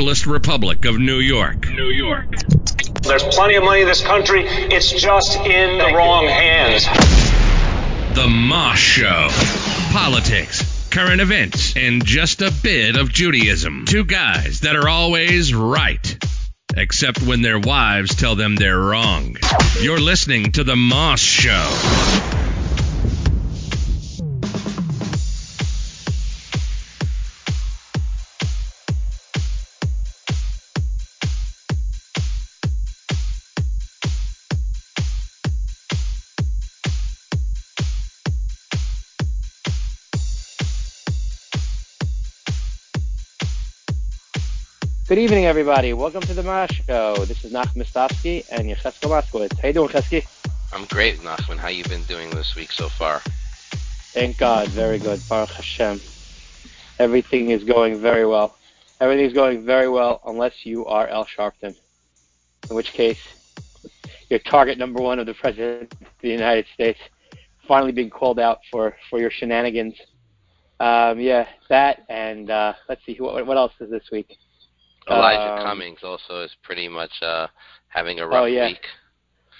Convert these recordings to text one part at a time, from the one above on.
Socialist Republic of New York. New York. There's plenty of money in this country. It's just in the wrong hands. The Moss Show. Politics, current events, and just a bit of Judaism. Two guys that are always right. Except when their wives tell them they're wrong. You're listening to The Moss Show. Good evening, everybody. Welcome to the Moss Show. This is Nachman Stofsky and Yecheskel Moskowitz. How you doing, Chesky? I'm great, Nachman. How you been doing this week so far? Thank God. Very good. Baruch Hashem. Everything is going very well. Everything is going very well unless you are Al Sharpton, in which case you're target number one of the President of the United States, finally being called out for, for your shenanigans. Um, yeah, that and uh, let's see, what, what else is this week? Elijah Um, Cummings also is pretty much uh, having a rough Oh, yeah. week.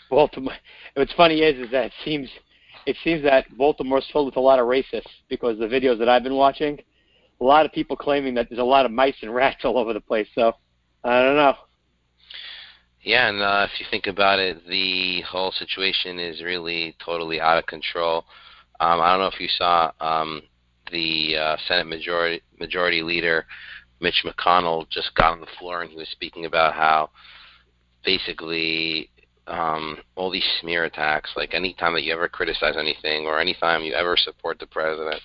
Baltimore. What's funny is, is that it seems, it seems that Baltimore's filled with a lot of racists because the videos that I've been watching, a lot of people claiming that there's a lot of mice and rats all over the place. So, I don't know. Yeah, and uh, if you think about it, the whole situation is really totally out of control. Um, I don't know if you saw um, the uh, Senate Majority Majority Leader Mitch McConnell just got on the floor and he was speaking about how basically um, all these smear attacks, like anytime that you ever criticize anything or anytime you ever support the president,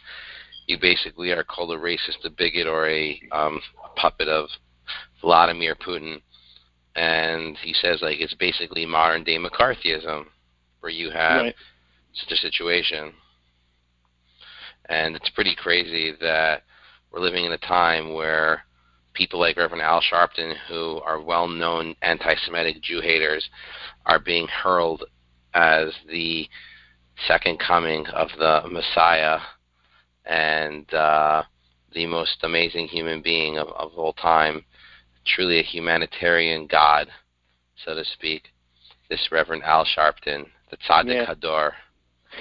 you basically are called a racist, a bigot, or a, um, a puppet of Vladimir Putin. And he says like it's basically modern day McCarthyism, where you have Right. such a situation. And it's pretty crazy that we're living in a time where people like Reverend Al Sharpton, who are well known anti Semitic Jew haters, are being hurled as the second coming of the Messiah and uh, the most amazing human being of, of all time, truly a humanitarian God, so to speak. This Reverend Al Sharpton, the Tzaddik Yeah. Hador.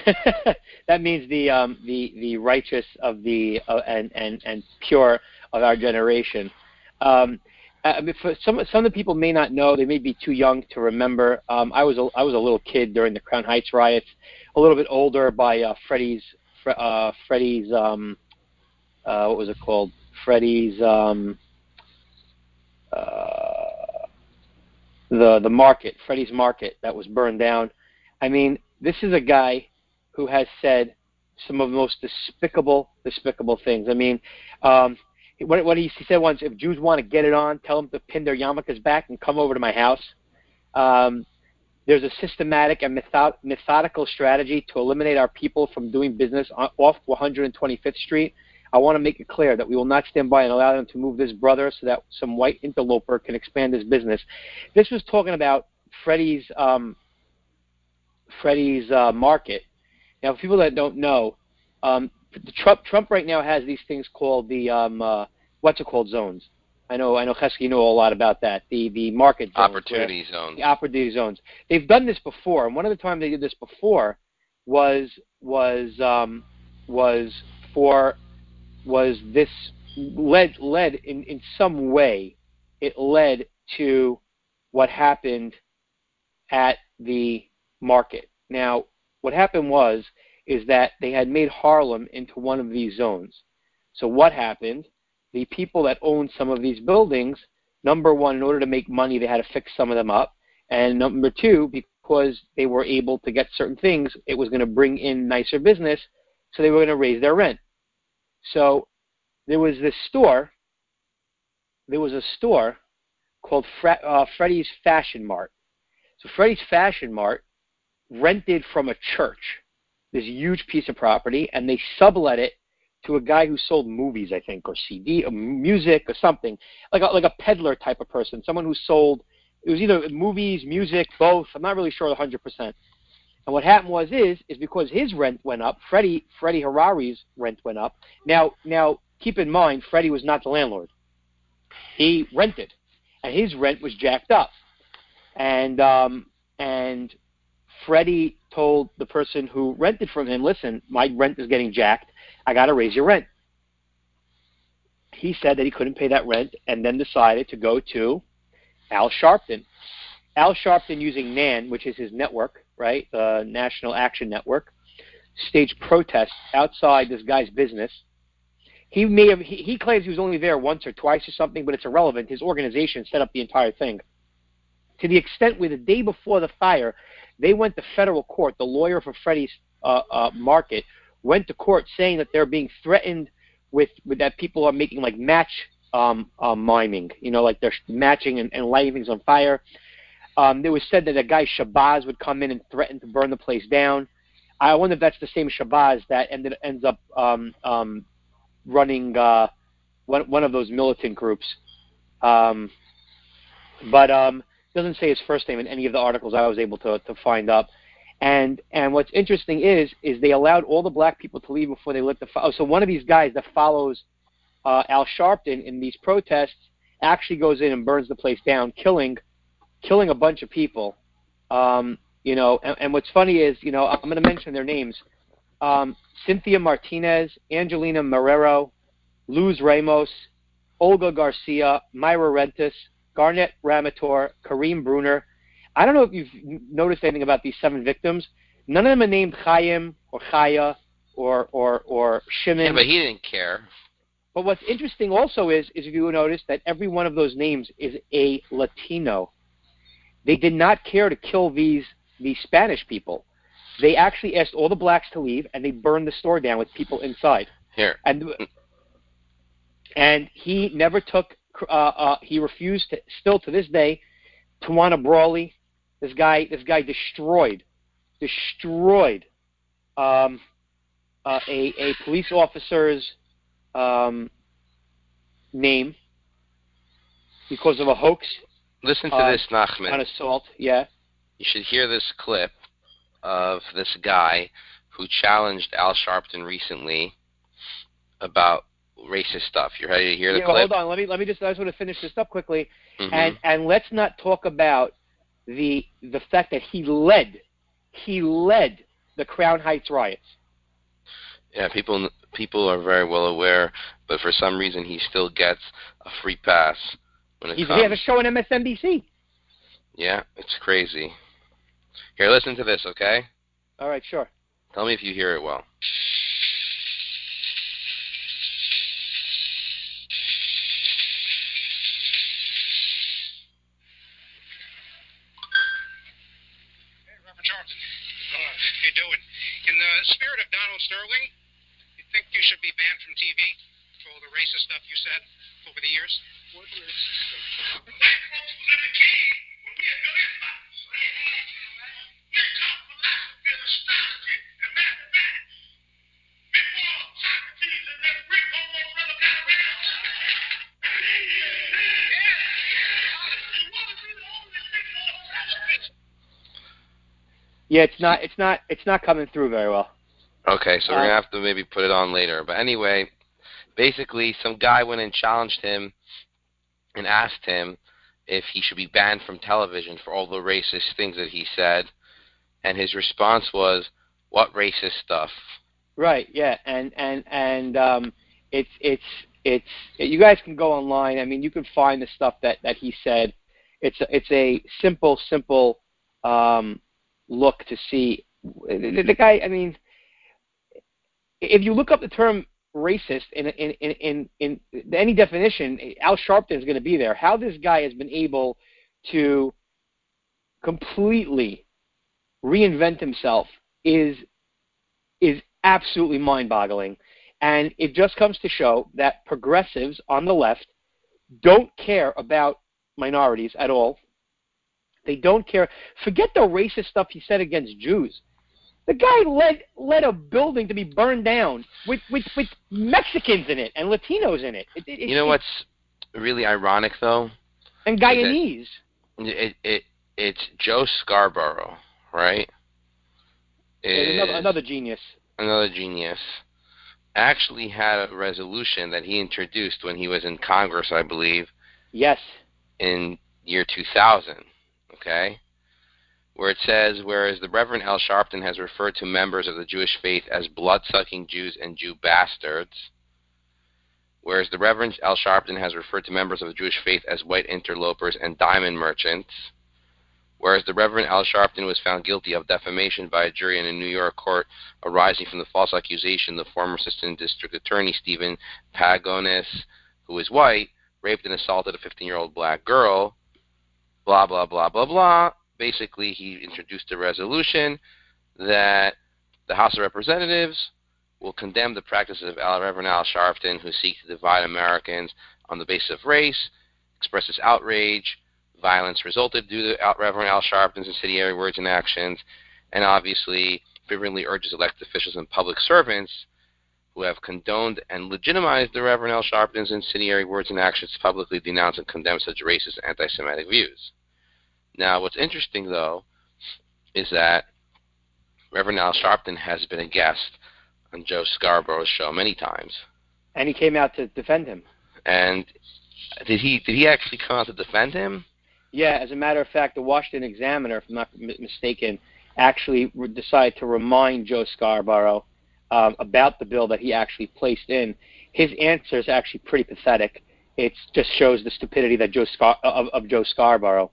that means the um, the the righteous of the uh, and and and pure of our generation. Um, I mean, for some some of the people may not know, they may be too young to remember. Um, I was a, I was a little kid during the Crown Heights riots, a little bit older by uh, Freddie's Fre- uh, Freddie's um, uh, what was it called? Freddie's um, uh, the the market, Freddie's Market that was burned down. I mean, this is a guy who has said some of the most despicable, despicable things. I mean, um, what, what he said once: if Jews want to get it on, tell them to pin their yarmulkes back and come over to my house. Um, there's a systematic and method, methodical strategy to eliminate our people from doing business on, off 125th Street. I want to make it clear that we will not stand by and allow them to move this brother so that some white interloper can expand his business. This was talking about Freddie's um, Freddie's uh, market. Now, for people that don't know, um, the Trump Trump right now has these things called the um, uh, what's it called zones. I know I know Chesky know a lot about that. The the market zones, where- Opportunity zones. the opportunity zones. They've done this before, and one of the times they did this before was was um, was for was this led led in, in some way it led to what happened at the market. Now, what happened was is that they had made Harlem into one of these zones. So what happened? The people that owned some of these buildings, number one, in order to make money, they had to fix some of them up, and number two, because they were able to get certain things, it was going to bring in nicer business, so they were going to raise their rent. So there was this store. There was a store called Fre- uh, Freddy's Fashion Mart. So Freddy's Fashion Mart rented from a church this huge piece of property, and they sublet it to a guy who sold movies, I think, or CD, or music, or something like a, like a peddler type of person, someone who sold. It was either movies, music, both. I'm not really sure 100%. And what happened was is is because his rent went up, Freddie Freddie Harari's rent went up. Now now keep in mind Freddie was not the landlord. he rented, and his rent was jacked up, and um, and Freddie told the person who rented from him, "Listen, my rent is getting jacked. I got to raise your rent." He said that he couldn't pay that rent, and then decided to go to Al Sharpton. Al Sharpton, using NAN, which is his network, right, the National Action Network, staged protests outside this guy's business. He may have he, he claims he was only there once or twice or something, but it's irrelevant. His organization set up the entire thing. To the extent where the day before the fire, they went to federal court. The lawyer for Freddie's uh, uh, market went to court saying that they're being threatened with, with that people are making like match um, uh, miming, you know, like they're matching and, and lighting things on fire. Um, it was said that a guy Shabazz would come in and threaten to burn the place down. I wonder if that's the same Shabazz that ended ends up um, um, running uh, one one of those militant groups. Um, but um, doesn't say his first name in any of the articles I was able to to find up. And and what's interesting is is they allowed all the black people to leave before they lit the fire. Oh, so one of these guys that follows uh, Al Sharpton in these protests actually goes in and burns the place down, killing killing a bunch of people. Um, you know, and, and what's funny is, you know, I'm going to mention their names: um, Cynthia Martinez, Angelina Marrero, Luz Ramos, Olga Garcia, Mayra Rentas, Garnette Ramautar, Kareem Brunner. I don't know if you've noticed anything about these seven victims. None of them are named Chaim or Chaya or or or Shimon. Yeah, but he didn't care. But what's interesting also is, is if you notice that every one of those names is a Latino. They did not care to kill these these Spanish people. They actually asked all the blacks to leave, and they burned the store down with people inside. Here. And and he never took. Uh, uh, he refused to. Still to this day, Tawana Brawley, this guy, this guy destroyed, destroyed um, uh, a a police officer's um, name because of a hoax Listen to Uh, this, Nachman. on assault. Yeah. you should hear this clip of this guy who challenged Al Sharpton recently about racist stuff. You're ready to hear the yeah, well, hold on. Let me let me just. I just want to finish this up quickly, Mhm. and and let's not talk about the the fact that he led, he led the Crown Heights riots. Yeah, people people are very well aware, but for some reason he still gets a free pass when it He's, comes. he has a show on MSNBC. Yeah, it's crazy. Here, listen to this, okay? All right, sure. Tell me if you hear it well. Of Donald Sterling, you think you should be banned from TV for all the racist stuff you said over the years? What racist Yeah, it's not it's not it's not coming through very well. Okay, so we're Uh, gonna have to maybe put it on later. But anyway, basically, some guy went and challenged him and asked him if he should be banned from television for all the racist things that he said, and his response was, "What racist stuff?" Right. Yeah. And and and um, it's it's it's you guys can go online. I mean, you can find the stuff that that he said. It's a, it's a simple simple um, look to see the, the guy. I mean, if you look up the term racist in in in in, in any definition, Al Sharpton is going to be there. How this guy has been able to completely reinvent himself is is absolutely mind-boggling, and it just comes to show that progressives on the left don't care about minorities at all. They don't care. Forget the racist stuff he said against Jews. The guy led led a building to be burned down with with, with Mexicans in it and Latinos in it. it, it You know it- what's really ironic though? And Guyanese. It it it's Joe Scarborough, right? Another, another genius. another genius, actually had a resolution that he introduced when he was in Congress, I believe, Yes. in year 2000. Okay, where it says, whereas the Reverend Al Sharpton has referred to members of the Jewish faith as blood-sucking Jews and Jew bastards. Whereas the Reverend Al Sharpton has referred to members of the Jewish faith as white interlopers and diamond merchants. Whereas the Reverend Al Sharpton was found guilty of defamation by a jury in a New York court arising from the false accusation the former Assistant District Attorney Steven Pagones, who is white, raped and assaulted a 15 year old black girl. Blah, blah, blah, blah, blah. Basically, he introduced a resolution that the House of Representatives will condemn the practices of Al Reverend Al Sharpton, who seek to divide Americans on the basis of race, expresses outrage. Violence resulted due to Reverend Al Sharpton's incendiary words and actions, and obviously fervently urges elected officials and public servants who have condoned and legitimized the Reverend Al Sharpton's incendiary words and actions to publicly denounce and condemn such racist anti-Semitic views. Now, what's interesting, though, is that Reverend Al Sharpton has been a guest on Joe Scarborough's show many times. And he came out to defend him. And did he did he actually come out to defend him? Yeah, as a matter of fact, the Washington Examiner, if I'm not mistaken, actually re- decided to remind Joe Scarborough um, about the bill that he actually placed in. His answer is actually pretty pathetic. It just shows the stupidity that Joe Scar- of, of Joe Scarborough.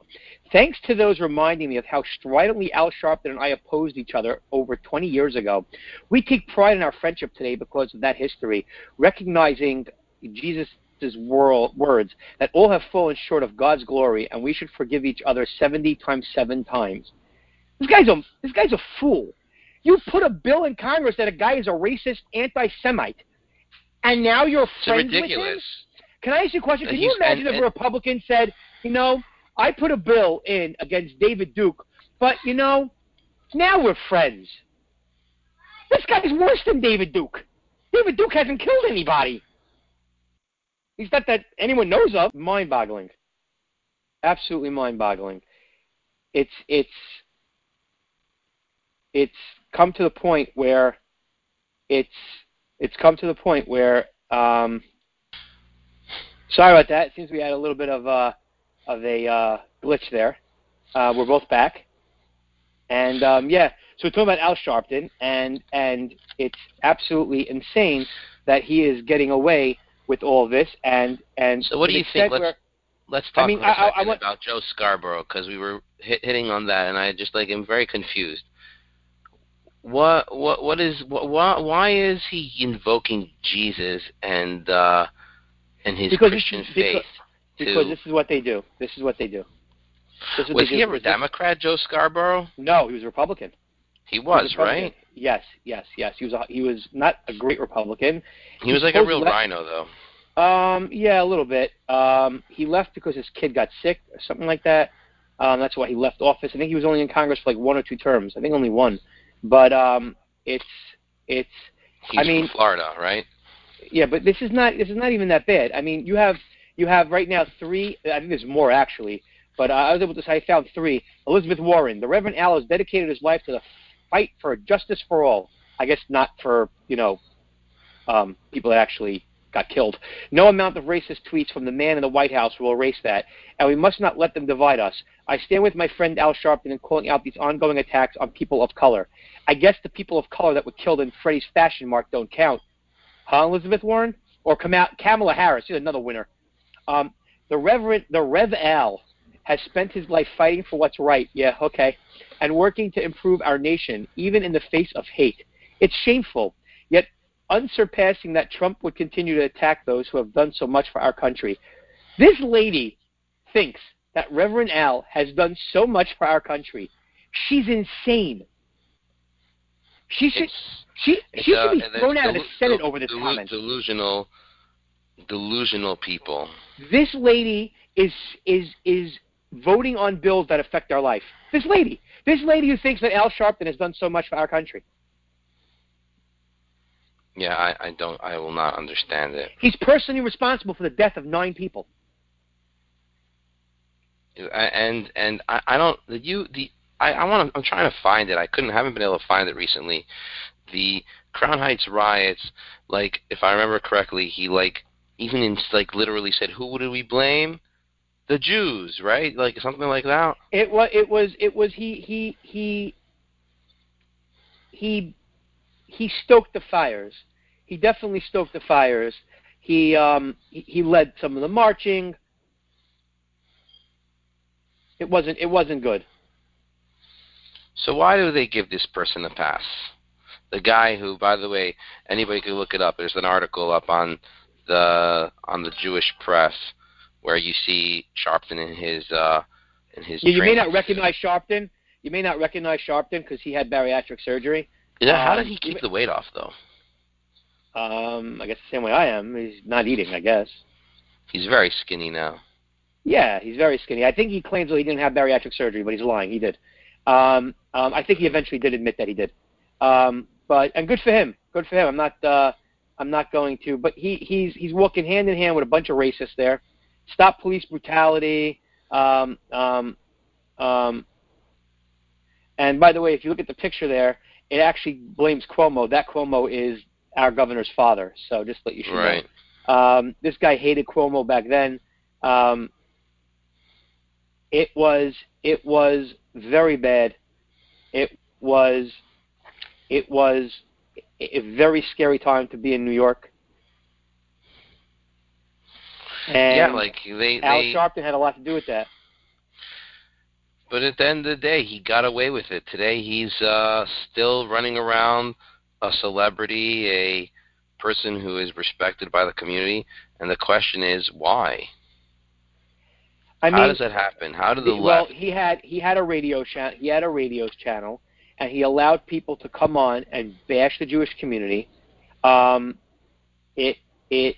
Thanks to those reminding me of how stridently Al Sharpton and I opposed each other over 20 years ago, we take pride in our friendship today because of that history, recognizing Jesus' world, words that all have fallen short of God's glory, and we should forgive each other 70 times seven times. This guy's a this guy's a fool. You put a bill in Congress that a guy is a racist anti-Semite, and now you're It's friends with him. ridiculous. Can I ask you a question? Uh, Can you imagine and- if a Republican said, you know, I put a bill in against David Duke, but you know, now we're friends. This guy's worse than David Duke. David Duke hasn't killed anybody. He's not that anyone knows of. Mind-boggling. Absolutely mind-boggling. It's it's it's come to the point where it's it's come to the point where um, sorry about that. It seems we had a little bit of uh, of a uh, glitch there. Uh, we're both back, and um, yeah. So we're talking about Al Sharpton, and and it's absolutely insane that he is getting away with all this. And and So what do you think? Let's let's talk I mean, I- I- want- about Joe Scarborough because we were hit, hitting on that, and I just like am very confused. What what what is what, why why is he invoking Jesus and uh and his Because Christian is- faith? Because, this is what they do. This is what they do. This is what was they he do. ever a Democrat, Joe Scarborough? No, he was a Republican. He He was, right? Yes, yes, yes. He was. A, he was not a great Republican. He was like a real let- RINO, though. Um, yeah, a little bit. Um, he left because his kid got sick or something like that. Um, that's why he left office. I think he was only in Congress for like one or two terms. I think only one. But um, it's it's He's I mean- Florida, right? yeah, but this is not this is not even that bad. I mean, you have you have right now three. I think there's more actually, but I was able to. I found three. Elizabeth Warren, the Reverend Al has dedicated his life to the fight for justice for all. I guess not for you know um, people that actually got killed. No amount of racist tweets from the man in the White House will erase that, and we must not let them divide us. I stand with my friend Al Sharpton in calling out these ongoing attacks on people of color. I guess the people of color that were killed in Freddie's fashion mart don't count. Huh, Elizabeth Warren? Or Kama- Kamala Harris? She's another winner. Um, the Reverend, the Rev Al, has spent his life fighting for what's right. Yeah, okay, and working to improve our nation, even in the face of hate. It's shameful, yet unsurpassing that Trump would continue to attack those who have done so much for our country. This lady thinks that Reverend Al has done so much for our country. She's insane. She should It's, she she uh, should be thrown out of the Senate over this comment. Delusional, delusional people. This lady is is is voting on bills that affect our life. This lady, this lady who thinks that Al Sharpton has done so much for our country. Yeah, I, I don't, I will not understand it. He's personally responsible for the death of nine people. And and I, I don't the you the I, I want to I'm trying to find it I couldn't haven't been able to find it recently the Crown Heights riots like if I remember correctly he like even in like literally said who would we blame the Jews, right? Like something like that. It was. It was. It was. He. He. He. He. He stoked the fires. He definitely stoked the fires. He. Um. He, he led some of the marching. It wasn't. It wasn't good. So why do they give this person a pass? The guy who, by the way, anybody can look it up. There's an article up on the on the Jewish press where you see Sharpton in his uh, in his. Yeah, you may not recognize Sharpton. You may not recognize Sharpton because he had bariatric surgery. Yeah, how um, did he keep the weight off though? Um, I guess the same way I am. He's not eating, I guess. He's very skinny now. Yeah, he's very skinny. I think he claims that he didn't have bariatric surgery, but he's lying. He did. Um, um, I think he eventually did admit that he did. Um, but and good for him. Good for him. I'm not. Uh, I'm not going to. But he he's he's walking hand in hand with a bunch of racists there. Stop police brutality. Um, um, um, and by the way, if you look at the picture there, it actually blames Cuomo. That Cuomo is our governor's father. So just let you should know. Right. Um, this guy hated Cuomo back then. Um, it was it was very bad. It was it was a very scary time to be in New York. And yeah, like they, Al they Sharpton had a lot to do with that. But at the end of the day, he got away with it. Today, he's uh, still running around a celebrity, a person who is respected by the community. And the question is, why? I mean, How does that happen? How did the well, left? he had he had a radio channel. He had a radio channel, and he allowed people to come on and bash the Jewish community. Um, it it,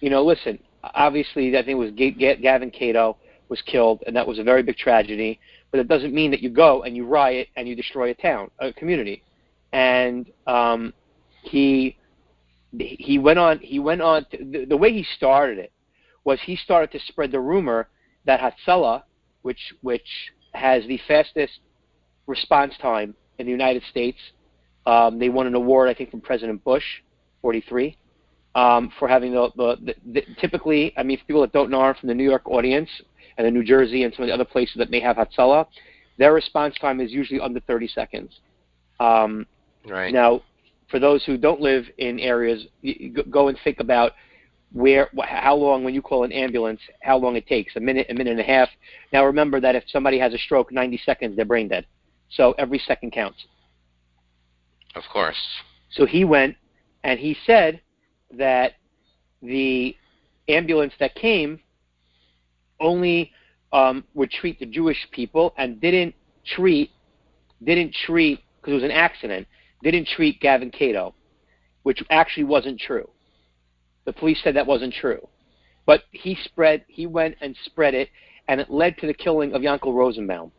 you know, listen. Obviously, I think it was Ga- Ga- Gavin Cato was killed, and that was a very big tragedy. But it doesn't mean that you go and you riot and you destroy a town, a community. And um, he he went on. He went on. To, the, the way he started it was he started to spread the rumor that Hatzalah, which which has the fastest response time in the United States, um, they won an award I think from President Bush, 43, um, for having the, the, the, the typically I mean for people that don't know are from the New York audience and the New Jersey and some of the other places that may have Hatzalah, their response time is usually under 30 seconds. Um, Right. now, for those who don't live in areas, y- y- go- go and think about where, how long when you call an ambulance, how long it takes, a minute, a minute and a half. Now remember that if somebody has a stroke, 90 seconds, they're brain dead. So every second counts. Of course. So he went and he said that the ambulance that came only um, would treat the Jewish people and didn't treat didn't treat because it was an accident didn't treat Gavin Cato, which actually wasn't true. The police said that wasn't true, but he spread he went and spread it, and it led to the killing of Yankel Rosenbaum.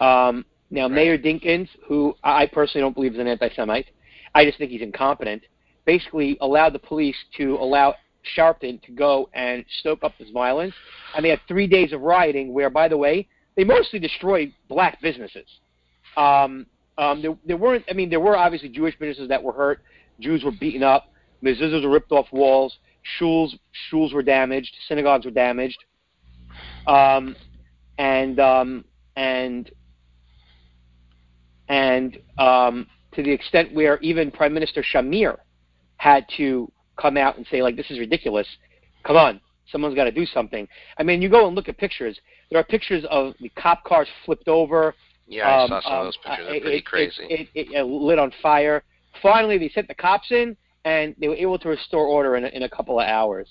Um, now Right. Mayor Dinkins, who I personally don't believe is an anti-Semite, I just think he's incompetent. Basically, allowed the police to allow Sharpton to go and stoke up this violence, and they had three days of rioting. Where, by the way, they mostly destroyed black businesses. Um, um, there, there weren't. I mean, there were obviously Jewish businesses that were hurt. Jews were beaten up. Mezuzahs were ripped off walls. Shuls, shuls were damaged. Synagogues were damaged. Um, and um, and and um, to the extent where even Prime Minister Shamir had to come out and say, like, this is ridiculous. Come on, someone's got to do something. I mean, you go and look at pictures. There are pictures of the cop cars flipped over. Yeah, I Um, saw some um, of those pictures. They're it- pretty it- crazy. It, it, it lit on fire. Finally, they sent the cops in, and they were able to restore order in a, in a couple of hours.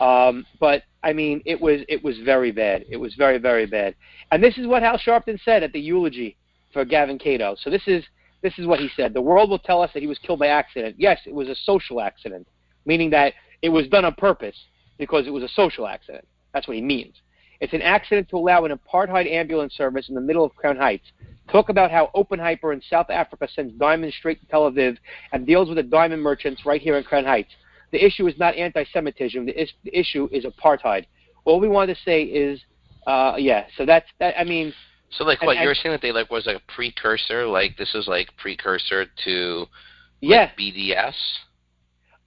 Um, but I mean, it was it was very bad. It was very very bad. And this is what Al Sharpton said at the eulogy for Gavin Cato. So this is this is what he said. The world will tell us that he was killed by accident. Yes, it was a social accident, meaning that it was done on purpose because it was a social accident. That's what he means. It's an accident to allow an apartheid ambulance service in the middle of Crown Heights. Talk about how Oppenheimer in South Africa sends diamonds straight to Tel Aviv and deals with the diamond merchants right here in Crown Heights. The issue is not anti-Semitism. The, is, the issue is apartheid. All we want to say is, uh, yeah. So that's that. I mean, So like what and- you were saying that they like was like a precursor, like this was like precursor to like, yeah. BDS.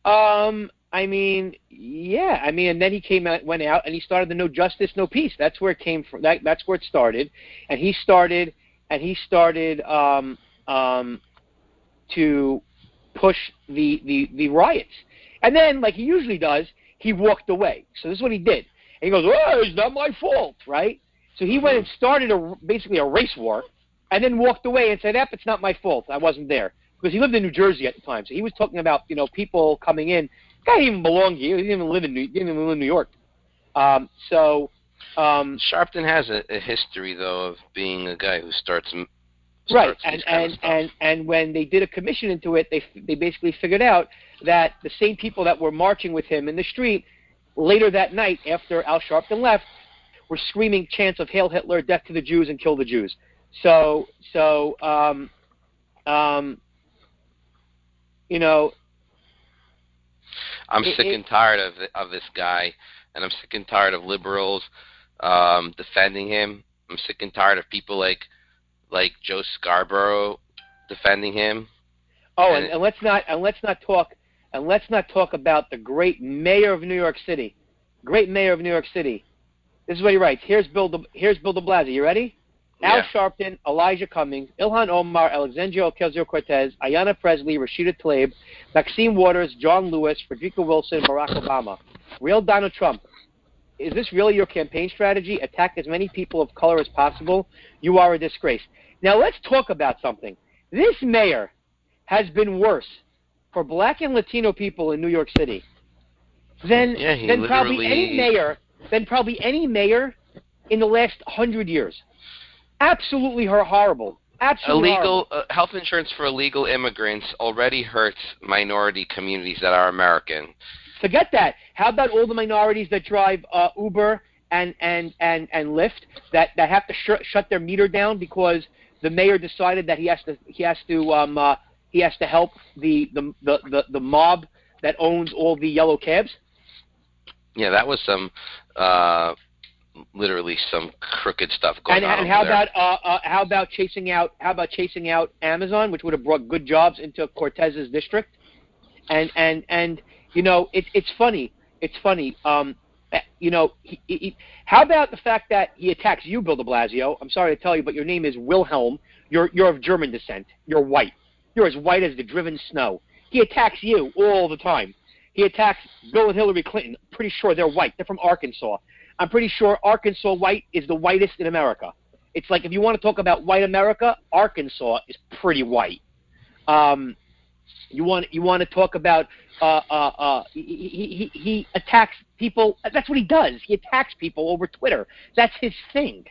Um, I mean, yeah. I mean, and then he came out, went out, and he started the No Justice, No Peace. That's where it came from. That, that's where it started, and he started, and he started um, um, to push the, the the riots. And then, like he usually does, he walked away. So this is what he did. And he goes, "Oh, it's not my fault, right?" So he went and started a basically a race war, and then walked away and said, "Ep, it's not my fault. I wasn't there." Because he lived in New Jersey at the time, so he was talking about you know people coming in guy didn't even belong here. He didn't even live in New, didn't even live in New York. Um, so um, Sharpton has a, a history though of being a guy who starts. starts right, and and, and and when they did a commission into it, they they basically figured out that the same people that were marching with him in the street later that night, after Al Sharpton left, were screaming chants of "Hail Hitler, Death to the Jews, and Kill the Jews." So so um, um, you know I'm it, sick it, and tired of of this guy, and I'm sick and tired of liberals um, defending him. I'm sick and tired of people like like Joe Scarborough defending him. Oh, and, and, and let's not and let's not talk and let's not talk about the great mayor of New York City, great mayor of New York City. This is what he writes. Here's Bill. De, here's Bill De Blasio. You ready? Yeah. Al Sharpton, Elijah Cummings, Ilhan Omar, Alexandria Ocasio-Cortez, Ayanna Pressley, Rashida Tlaib, Maxine Waters, John Lewis, Frederica Wilson, Barack Obama. Real Donald Trump. Is this really your campaign strategy? Attack as many people of color as possible? You are a disgrace. Now let's talk about something. This mayor has been worse for black and Latino people in New York City than, yeah, than probably any mayor than probably any mayor in the last hundred years absolutely her horrible. Absolutely illegal uh, health insurance for illegal immigrants already hurts minority communities that are American. Forget that. How about all the minorities that drive uh, Uber and and and and Lyft that that have to sh- shut their meter down because the mayor decided that he has to he has to um uh, he has to help the the the the, the mob that owns all the yellow cabs. Yeah, that was some uh literally some crooked stuff going and, on. And how there. about uh, uh, how about chasing out how about chasing out Amazon, which would have brought good jobs into Cortez's district? And and and you know it's it's funny it's funny. Um, eh, you know, he, he, how about the fact that he attacks you, Bill De Blasio? I'm sorry to tell you, but your name is Wilhelm. You're you're of German descent. You're white. You're as white as the driven snow. He attacks you all the time. He attacks Bill and Hillary Clinton. Pretty sure they're white. They're from Arkansas. I'm pretty sure Arkansas white is the whitest in America. It's like if you want to talk about white America, Arkansas is pretty white. Um, you want you want to talk about uh, uh, uh, he, he, he attacks people. That's what he does. He attacks people over Twitter. That's his thing.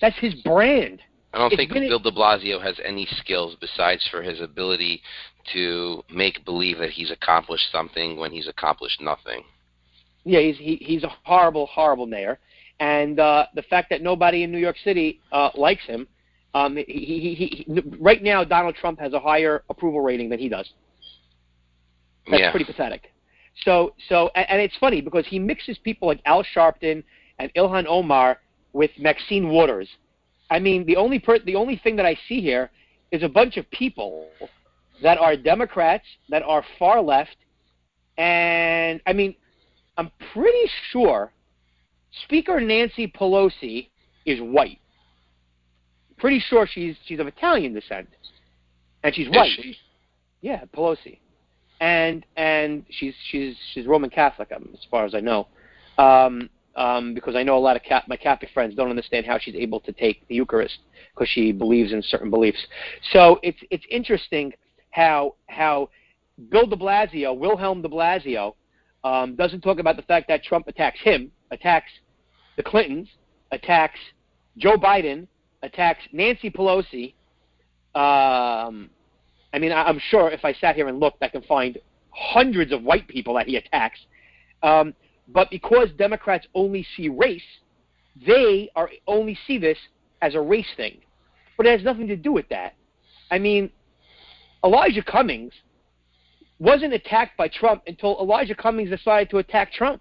That's his brand. I don't It's think Bill De Blasio has any skills besides for his ability to make believe that he's accomplished something when he's accomplished nothing. Yeah, he's he, he's a horrible, horrible mayor, and uh, the fact that nobody in New York City uh, likes him. Um, he, he, he, he, right now, Donald Trump has a higher approval rating than he does. That's yeah. pretty pathetic. So, so, and, and it's funny because he mixes people like Al Sharpton and Ilhan Omar with Maxine Waters. I mean, the only per- the only thing that I see here is a bunch of people that are Democrats that are far left, and I mean, I'm pretty sure Speaker Nancy Pelosi is white. Pretty sure she's she's of Italian descent, and she's Is white. she? Yeah, Pelosi, and and she's she's she's Roman Catholic, um, as far as I know, um, um, because I know a lot of Ca- my Catholic friends don't understand how she's able to take the Eucharist because she believes in certain beliefs. So it's it's interesting how how Bill De Blasio, Wilhelm De Blasio, um, doesn't talk about the fact that Trump attacks him, attacks the Clintons, attacks Joe Biden, attacks Nancy Pelosi. Um, I mean, I, I'm sure if I sat here and looked, I can find hundreds of white people that he attacks. Um, but because Democrats only see race, they are only see this as a race thing. But it has nothing to do with that. I mean, Elijah Cummings wasn't attacked by Trump until Elijah Cummings decided to attack Trump.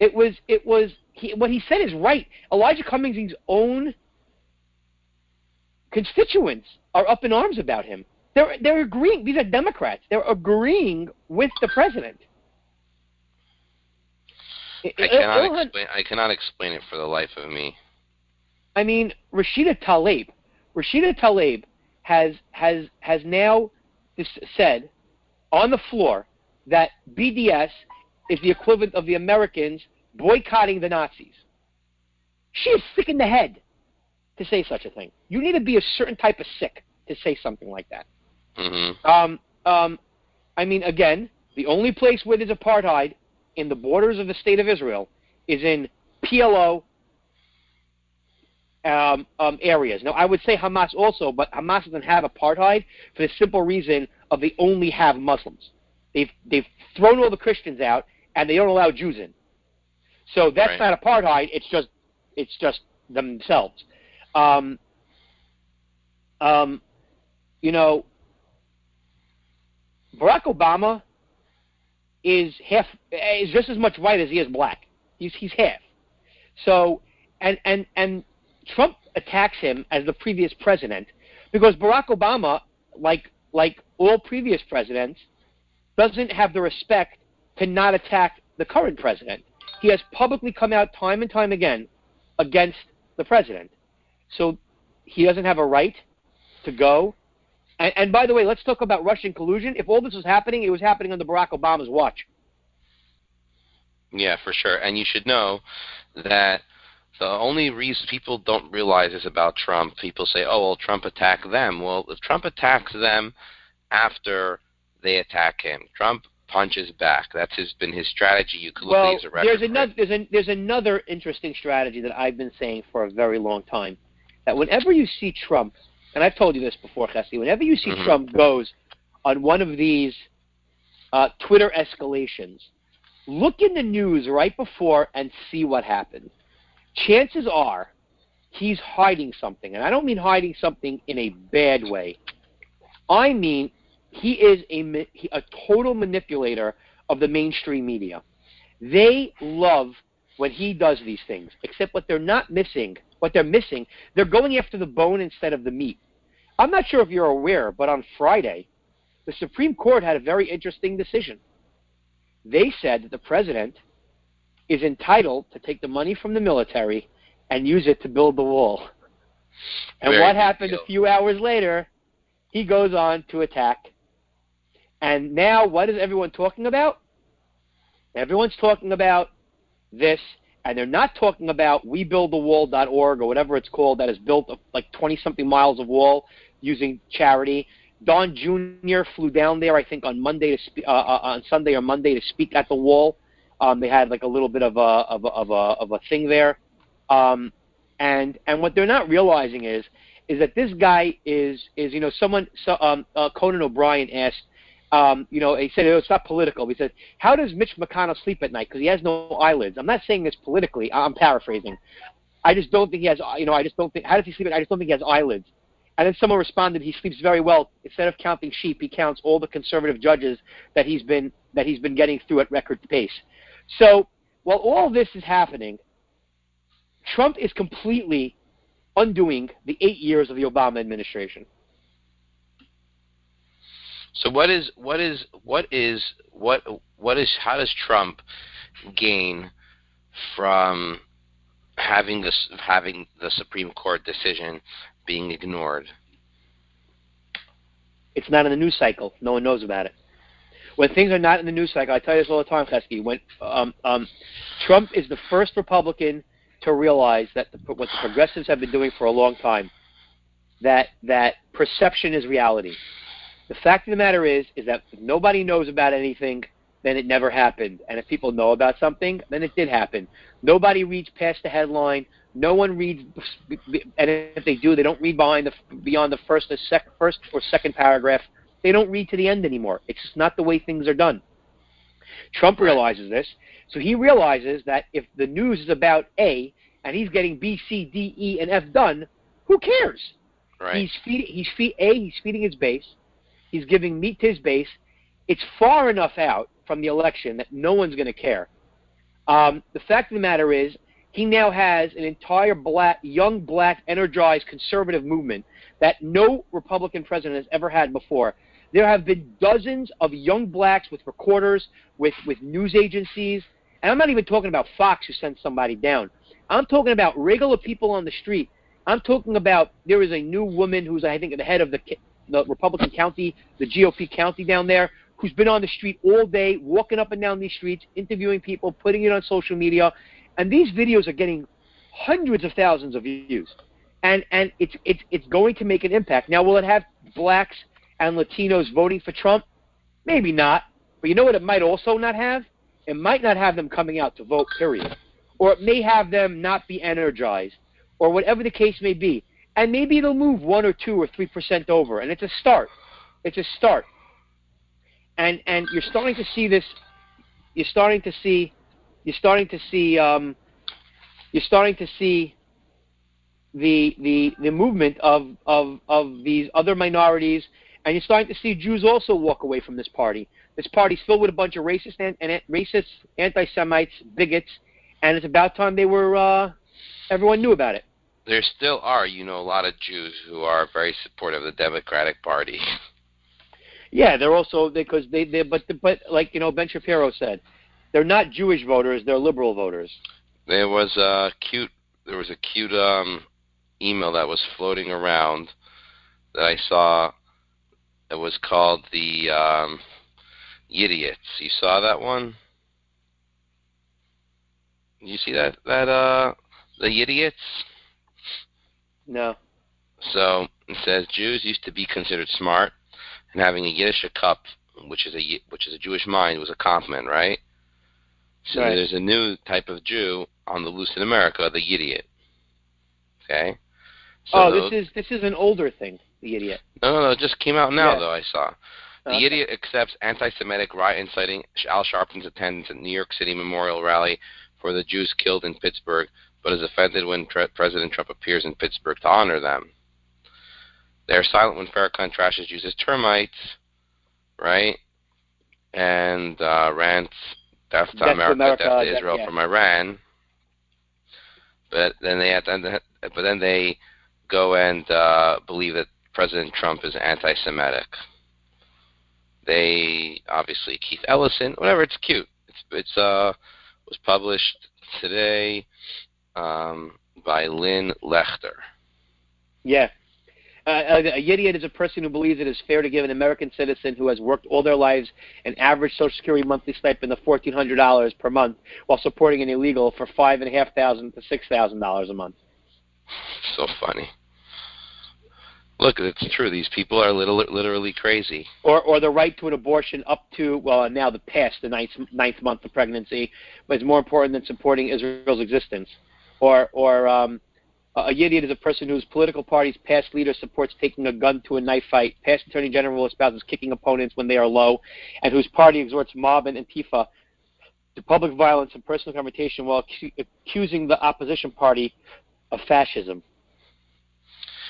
It was it was he, what he said is right. Elijah Cummings' own constituents are up in arms about him. They're they're agreeing. These are Democrats. They're agreeing with the president. I cannot explain. I cannot explain it for the life of me. I mean, Rashida Tlaib, Rashida Tlaib has has has now said on the floor that BDS is the equivalent of the Americans boycotting the Nazis. She is sick in the head to say such a thing. You need to be a certain type of sick to say something like that. Mm-hmm. Um, um, I mean, again, the only place where there's apartheid in the borders of the state of Israel is in PLO um, um, areas. Now, I would say Hamas also, but Hamas doesn't have apartheid for the simple reason of they only have Muslims. They've they've thrown all the Christians out and they don't allow Jews in. So that's Right. not apartheid. It's just it's just themselves. Um, um, you know, Barack Obama is half is just as much white as he is black. He's he's half. So and and and Trump attacks him as the previous president because Barack Obama, like like all previous presidents, doesn't have the respect to not attack the current president. He has publicly come out time and time again against the president. So he doesn't have a right to go. And, and by the way, let's talk about Russian collusion. If all this was happening, it was happening under Barack Obama's watch. Yeah, for sure. And you should know that the only reason people don't realize this about Trump, people say, "Oh, well, Trump attacked them." Well, if Trump attacks them after they attack him, Trump punches back. That's his been his strategy. You could look well, at his record. there's another there's, an, there's another interesting strategy that I've been saying for a very long time. That whenever you see Trump, and I've told you this before, Chesky, whenever you see Mhm. Trump goes on one of these uh, Twitter escalations, look in the news right before and see what happened. Chances are he's hiding something, and I don't mean hiding something in a bad way. I mean he is a a total manipulator of the mainstream media. They love when he does these things, except what they're not missing, what they're missing, they're going after the bone instead of the meat. I'm not sure if you're aware, but on Friday, the Supreme Court had a very interesting decision. They said that the president is entitled to take the money from the military and use it to build the wall. And Very what happened deal. a few hours later? He goes on to attack. And now, what is everyone talking about? Everyone's talking about this, and they're not talking about WeBuildTheWall.org or whatever it's called that has built uh, like 20 something miles of wall using charity. Don Jr. flew down there, I think, on Monday to spe- uh, uh, on Sunday or Monday to speak at the wall. Um, they had like a little bit of a of a of a, of a thing there, um, and and what they're not realizing is is that this guy is is you know someone so, um, uh, Conan O'Brien asked um, you know, he said oh, it's not political. He said, "How does Mitch McConnell sleep at night? Because he has no eyelids." I'm not saying this politically. I'm paraphrasing. I just don't think he has. You know, I just don't think. How does he sleep? I just don't think he has eyelids. And then someone responded, "He sleeps very well. Instead of counting sheep, he counts all the conservative judges that he's been that he's been getting through at record pace." So while all this is happening, Trump is completely undoing the eight years of the Obama administration. So what is what is what is what what is how does Trump gain from having this having the Supreme Court decision being ignored? It's not in the news cycle. No one knows about it. When things are not in the news cycle, I tell you this all the time, Chesky. When um, um, Trump is the first Republican to realize that the, what the progressives have been doing for a long time, that that perception is reality. The fact of the matter is, is that if nobody knows about anything, then it never happened. And if people know about something, then it did happen. Nobody reads past the headline. No one reads, and if they do, they don't read behind the beyond the first or sec, first or second paragraph. They don't read to the end anymore. It's just not the way things are done. Trump realizes this, so he realizes that if the news is about A and he's getting B, C, D, E, and F done, who cares? Right. He's feeding. He's feed. A. He's feeding his base. He's giving meat to his base. It's far enough out from the election that no one's going to care. Um, the fact of the matter is, he now has an entire black, young, black, energized conservative movement that no Republican president has ever had before. There have been dozens of young blacks with recorders, with, with news agencies, And I'm not even talking about Fox who sent somebody down. I'm talking about regular people on the street. I'm talking about there is a new woman who's I think the head of the the Republican county, the GOP county down there, who's been on the street all day, walking up and down these streets, interviewing people, putting it on social media, and these videos are getting hundreds of thousands of views, and and it's it's it's going to make an impact. Now, will it have blacks and Latinos voting for Trump? Maybe not, but you know what? It might also not have. It might not have them coming out to vote. Period, or it may have them not be energized, or whatever the case may be. And maybe it'll move one or two or three percent over, and it's a start. It's a start and and you're starting to see this. You're starting to see. You're starting to see. Um, you're starting to see the the the movement of of of these other minorities, and you're starting to see Jews also walk away from this party. This party's filled with a bunch of racist and, and racist anti-Semites, bigots, and it's about time they were. Uh, everyone knew about it. There still are, you know, a lot of Jews who are very supportive of the Democratic Party. Yeah, they're also because they they but but like you know Ben Shapiro said, they're not Jewish voters, they're liberal voters. There was a cute there was a cute um email that was floating around that I saw. It was called the um, Yidiots. You saw that one? You see that that uh the Yidiots? No. So it says Jews used to be considered smart, and having a Yiddishe kop, which is a which is a Jewish mind, was a compliment, right? So right. there's a new type of Jew on the loose in America, the Yidiot. Okay. So oh, those, this is this is an older thing, the Yidiot. No, no, no, it just came out now Yeah. though. I saw. The Okay. Yidiot accepts anti-Semitic riot inciting Al Sharpton's attendance at New York City memorial rally for the Jews killed in Pittsburgh, but is offended when tre- President Trump appears in Pittsburgh to honor them. They're silent when Farrakhan trashes Jews as termites, right? And uh, rants death to Death America, America, death to death- Israel yeah. from Iran. But then they have to, but then they go and uh, believe that President Trump is anti-Semitic. They obviously Keith Ellison, whatever. It's cute. It's it's uh was published today um, by Lynn Lechter. Yeah. Uh, a, a Yidiot is a person who believes it is fair to give an American citizen who has worked all their lives an average Social Security monthly stipend of fourteen hundred dollars per month, while supporting an illegal for five and a half thousand to six thousand dollars a month. So funny. Look, it's true. These people are little, literally crazy. Or, or the right to an abortion up to well now the past the ninth ninth month of pregnancy, it's more important than supporting Israel's existence. Or or um, a Yidiot is a person whose political party's past leader supports taking a gun to a knife fight, past attorney general espouses kicking opponents when they are low, and whose party exhorts mob and Antifa to public violence and personal confrontation while accu- accusing the opposition party of fascism.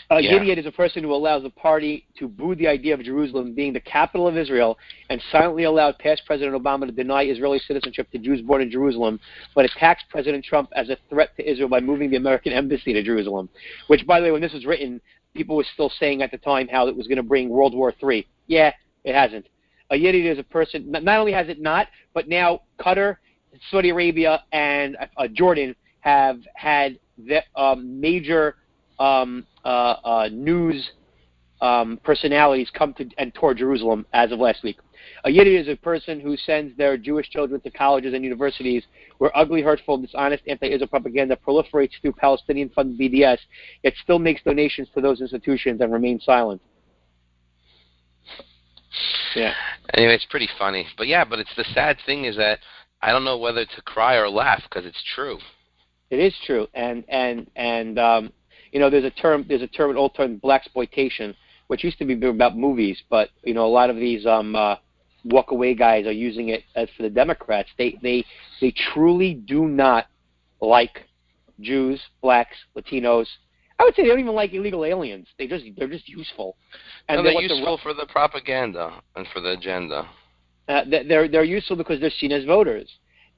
A Yeah. Yidiot is a person who allows the party to boo the idea of Jerusalem being the capital of Israel and silently allowed past President Obama to deny Israeli citizenship to Jews born in Jerusalem, but attacks President Trump as a threat to Israel by moving the American embassy to Jerusalem. Which, by the way, when this was written, people were still saying at the time how it was going to bring World War III. Yeah, it hasn't. A Yidiot is a person, not not only has it not, but now Qatar, Saudi Arabia, and uh, Jordan have had the, um, major um, uh, uh, news um, personalities come to and tour Jerusalem as of last week. A Yidiot is a person who sends their Jewish children to colleges and universities where ugly, hurtful, dishonest anti-Israel propaganda proliferates through Palestinian-funded BDS, yet still makes donations to those institutions and remains silent. Yeah. Anyway, it's pretty funny. But yeah, but it's the sad thing is that I don't know whether to cry or laugh because it's true. It is true, and and and um, you know, there's a term, there's a term, an old term, black exploitation, which used to be about movies, but you know, a lot of these um, uh, walk away guys are using it as for the Democrats. They they they truly do not like Jews, blacks, Latinos. I would say they don't even like illegal aliens. They just they're just useful, and no, they're they're what the- useful for the propaganda and for the agenda. uh, they're they're useful because they're seen as voters.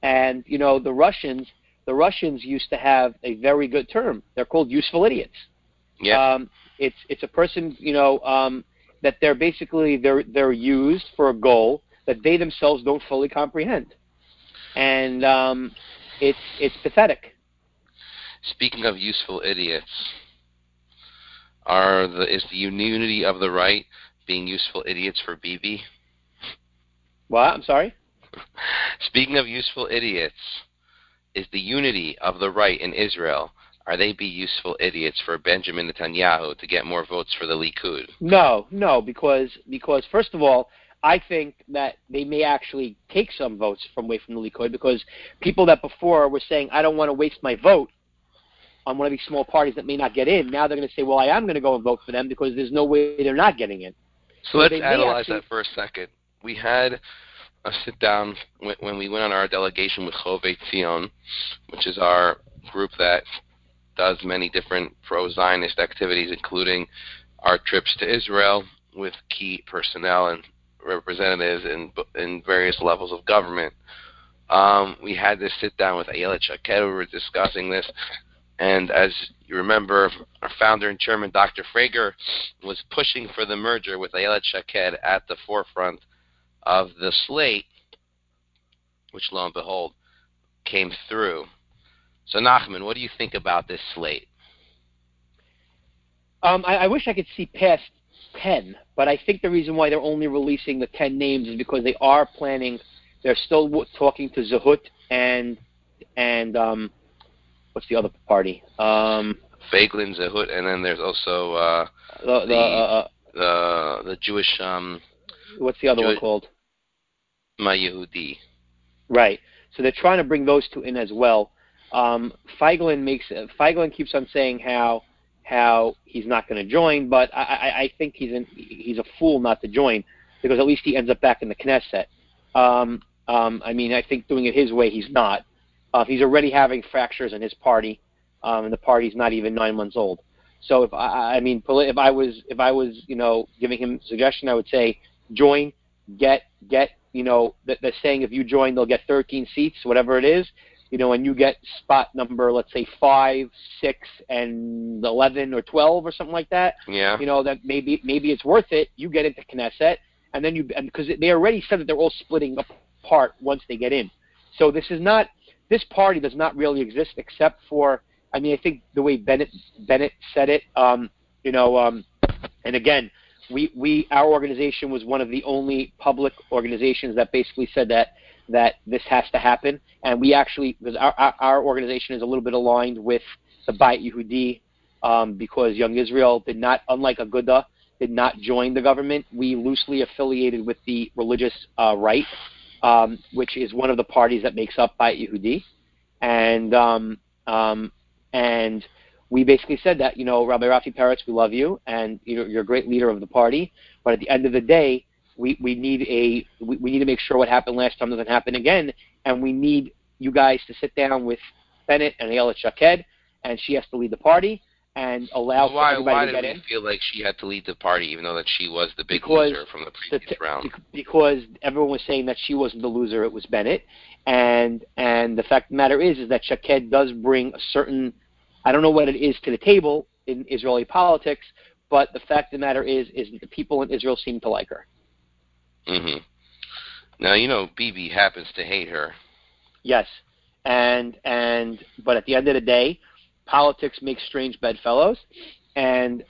And you know the Russians, the Russians used to have a very good term. They're called useful idiots. Yeah. Um, it's it's a person you know um, that they're basically they're they're used for a goal that they themselves don't fully comprehend. and um, it's it's pathetic. Speaking of useful idiots, are the is the unity of the right being useful idiots for Bibi? What? I'm sorry. Speaking of useful idiots, is the unity of the right in Israel are they be useful idiots for Benjamin Netanyahu to get more votes for the Likud? No, no, because because first of all, I think that they may actually take some votes from away from the Likud because people that before were saying I don't want to waste my vote on one of these small parties that may not get in. Now they're going to say, well, I am going to go and vote for them because there's no way they're not getting in. So, so let's analyze actually, that for a second. We had a sit down when we went on our delegation with Chovevei Zion, which is our group that does many different pro-Zionist activities, including our trips to Israel with key personnel and representatives in in various levels of government. Um, we had this sit down with Ayelet Shaked. We were discussing this, and as you remember, our founder and chairman, Dr. Frager, was pushing for the merger with Ayelet Shaked at the forefront of the slate, which lo and behold came through. So, Nachman, what do you think about this slate? Um, I, I wish I could see past 10, but I think the reason why they're only releasing the 10 names is because they are planning, they're still w- talking to Zehut and, and um, what's the other party? Um, Zehut, and then there's also uh, the, the, the, uh, the, the Jewish. Um, what's the other one called? My Yehudi. Right. So they're trying to bring those two in as well. Um, Feiglin makes Feiglin keeps on saying how how he's not going to join, but I, I, I think he's an, he's a fool not to join because at least he ends up back in the Knesset. Um, um, I mean, I think doing it his way, he's not. Uh, he's already having fractures in his party, um, and the party's not even nine months old. So if I, I mean, if I was if I was you know giving him a suggestion, I would say join, get get you know the, the saying if you join they'll get 13 seats, whatever it is you know, and you get spot number, let's say five, six, and eleven or twelve or something like that. Yeah. You know that maybe maybe it's worth it. You get into Knesset, and then you because they already said that they're all splitting apart once they get in. So this is not this party does not really exist except for I mean I think the way Bennett Bennett said it. Um, you know, um, and again, we we our organization was one of the only public organizations that basically said that that this has to happen. And we actually, because our, our, our organization is a little bit aligned with the Bayit Yehudi, um, because Young Israel did not, unlike Aguda, did not join the government. We loosely affiliated with the religious uh, right, um, which is one of the parties that makes up Bayit Yehudi. And, um, um, and we basically said that, you know, Rabbi Rafi Peretz, we love you, and you're a great leader of the party, but at the end of the day, we, we need a we, we need to make sure what happened last time doesn't happen again, and we need you guys to sit down with Bennett and Ayelet Shaked, and she has to lead the party and allow why, everybody why to get did in. we feel like she had to lead the party, even though that she was the big because loser from the previous the, round? Because everyone was saying that she wasn't the loser; it was Bennett, and and the fact of the matter is, is that Shaked does bring a certain, I don't know what it is to the table in Israeli politics, but the fact of the matter is, is that the people in Israel seem to like her. hmm Now you know Bibi happens to hate her. Yes, and and but at the end of the day, politics makes strange bedfellows, and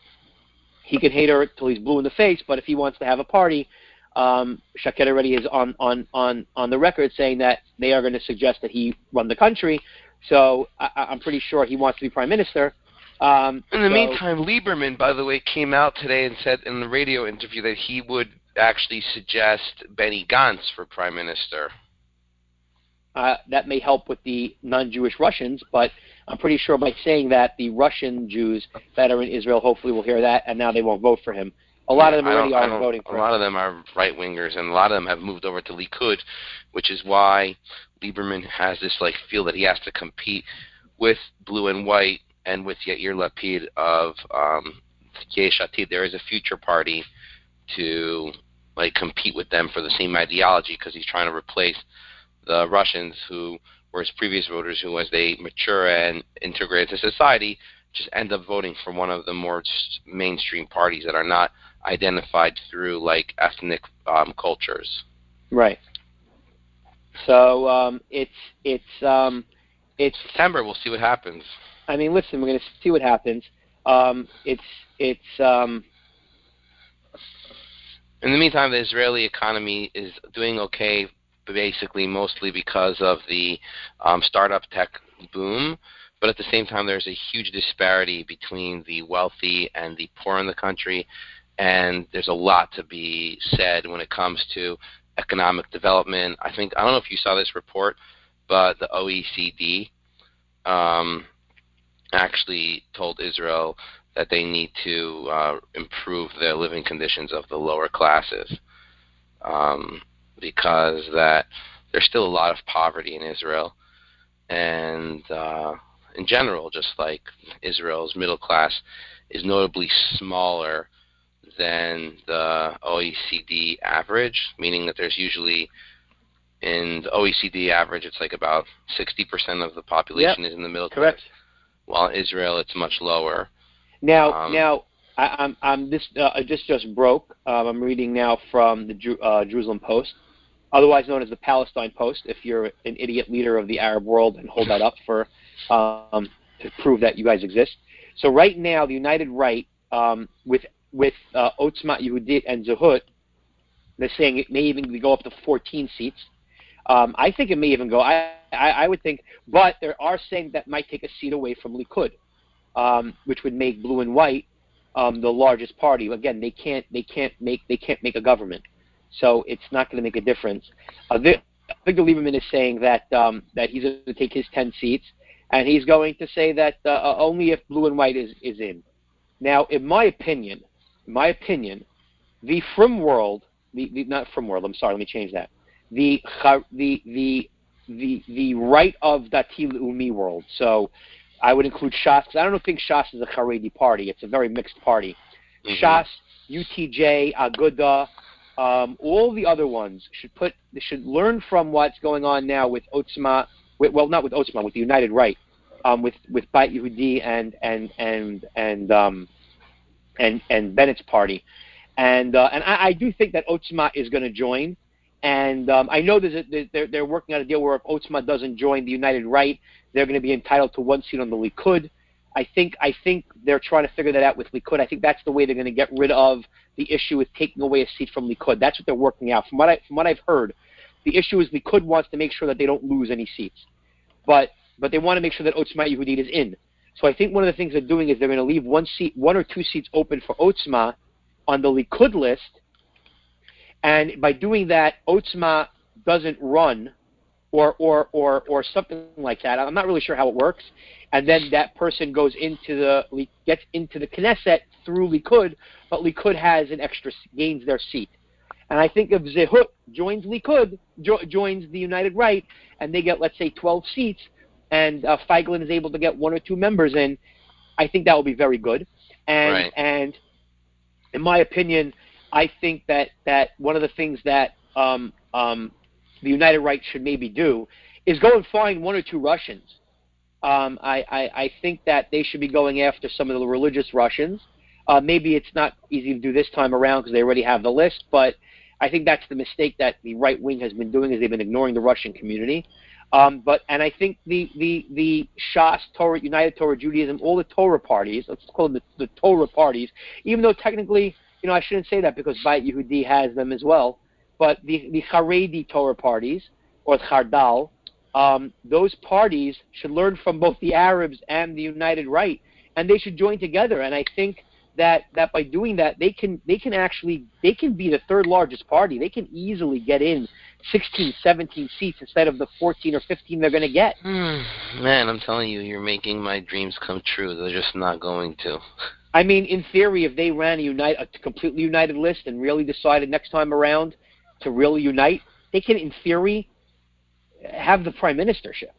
he can hate her till he's blue in the face. But if he wants to have a party, um, Shaked already is on on on on the record saying that they are going to suggest that he run the country. So I, I'm pretty sure he wants to be prime minister. Um, in the so, meantime, Lieberman, by the way, came out today and said in the radio interview that he would actually suggest Benny Gantz for prime minister. Uh, that may help with the non-Jewish Russians, but I'm pretty sure by saying that the Russian Jews that are in Israel hopefully will hear that, and now they won't vote for him. A lot of them already are voting for a. Lot of them are right wingers, and a lot of them have moved over to Likud, which is why Lieberman has this like feel that he has to compete with blue and white and with Yair Lapid of um, Yesh Atid. There is a future party to like compete with them for the same ideology because he's trying to replace the Russians who were his previous voters who, as they mature and integrate into society, just end up voting for one of the more mainstream parties that are not identified through like ethnic um, cultures. Right. So um, it's it's um, it's September. We'll see what happens. I mean, listen, we're going to see what happens. Um, it's it's um, In the meantime, the Israeli economy is doing okay, basically mostly because of the um, startup tech boom. But at the same time, there's a huge disparity between the wealthy and the poor in the country, and there's a lot to be said when it comes to economic development. I think I don't know if you saw this report, but the OECD um, actually told Israel that they need to uh, improve the living conditions of the lower classes um, because that there's still a lot of poverty in Israel, and uh, in general, just like Israel's middle class is notably smaller than the OECD average, meaning that there's usually in the OECD average, it's like about 60% of the population is in the middle correct. class. While Israel, it's much lower. Now, Um, now I, I'm, I'm this uh, I just just broke. Um, I'm reading now from the Ju- uh, Jerusalem Post, otherwise known as the Palestine Post. If you're an idiot leader of the Arab world and hold that up for um, to prove that you guys exist. So right now, the United Right um, with with uh, Otzma Yehudit and Zehut, they're saying it may even go up to 14 seats. Um, I think it may even go. I, I I would think, but there are saying that might take a seat away from Likud um, which would make blue and white um, the largest party. Again, they can't they can't make they can't make a government, so it's not going to make a difference. Uh, Victor Lieberman is saying that um, that he's going to take his ten seats, and he's going to say that uh, only if blue and white is is in. Now, in my opinion, in my opinion, the frum world, the, the not frum world. I'm sorry. Let me change that. The the the the the right of Dati Leumi world. So I would include Shas because I don't think Shas is a Haredi party. It's a very mixed party. Mhm. Shas, UTJ, Aguda, um, all the other ones should put they should learn from what's going on now with Otzma. With, well, not with Otzma, with the United Right, um, with with Beit Yehudi and and and and um, and and Bennett's party, and uh, and I, I do think that Otzma is going to join. And um, I know there's a, they're, they're working out a deal where if Otzma doesn't join the United Right, they're going to be entitled to one seat on the Likud. I think I think they're trying to figure that out with Likud. I think that's the way they're going to get rid of the issue with taking away a seat from Likud. That's what they're working out. From what I from what I've heard, the issue is Likud wants to make sure that they don't lose any seats, but but they want to make sure that Otzma Yehudit is in. So I think one of the things they're doing is they're going to leave one seat, one or two seats open for Otzma on the Likud list, and by doing that, Otzma doesn't run or or or or something like that. I'm not really sure how it works. And then that person goes into the gets into the Knesset through Likud, but Likud has an extra gains their seat. And I think if Zehut joins Likud, jo- joins the United Right, and they get let's say 12 seats, and uh, Feiglin is able to get one or two members in, I think that will be very good. And Right. and in my opinion, I think that that one of the things that um, um, the United Right should maybe do is go and find one or two Russians. Um, I, I, I think that they should be going after some of the religious Russians. Uh, maybe it's not easy to do this time around because they already have the list, but I think that's the mistake that the right wing has been doing is they've been ignoring the Russian community. Um, but and I think the the the Shas, Torah, United Torah Judaism, all the Torah parties, let's call them the, the Torah parties, even though technically, you know, I shouldn't say that because Beit Yehudi has them as well. But the the Haredi Torah parties or Chardal, um, those parties should learn from both the Arabs and the United Right, and they should join together. And I think that that by doing that, they can they can actually they can be the third largest party. They can easily get in 16, 17 seats instead of the 14 or 15 they're going to get. Hmm. Man, I'm telling you, you're making my dreams come true. They're just not going to. I mean, in theory, if they ran a unite a completely united list and really decided next time around to really unite, they can, in theory, have the prime ministership.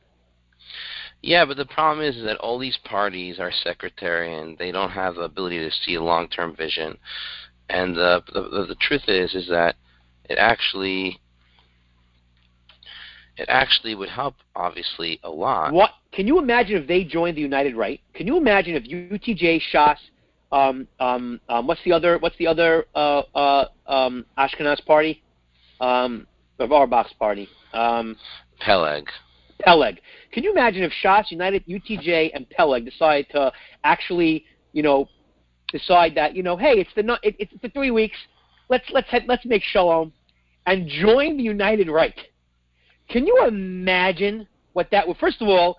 Yeah, but the problem is that all these parties are sectarian. They don't have the ability to see a long-term vision. And the, the the the truth is is that it actually it actually would help obviously a lot. What can you imagine if they joined the United Right? Can you imagine if UTJ, Shas, um, um, um, what's the other what's the other uh, uh, um, Ashkenaz party? Um, of Auerbach's party. Um, Peleg. Peleg. Can you imagine if Shas United, UTJ, and Peleg decide to actually, you know, decide that you know, hey, it's the it, it's the three weeks. Let's let's head, let's make shalom, and join the United Right. Can you imagine what that would? First of all,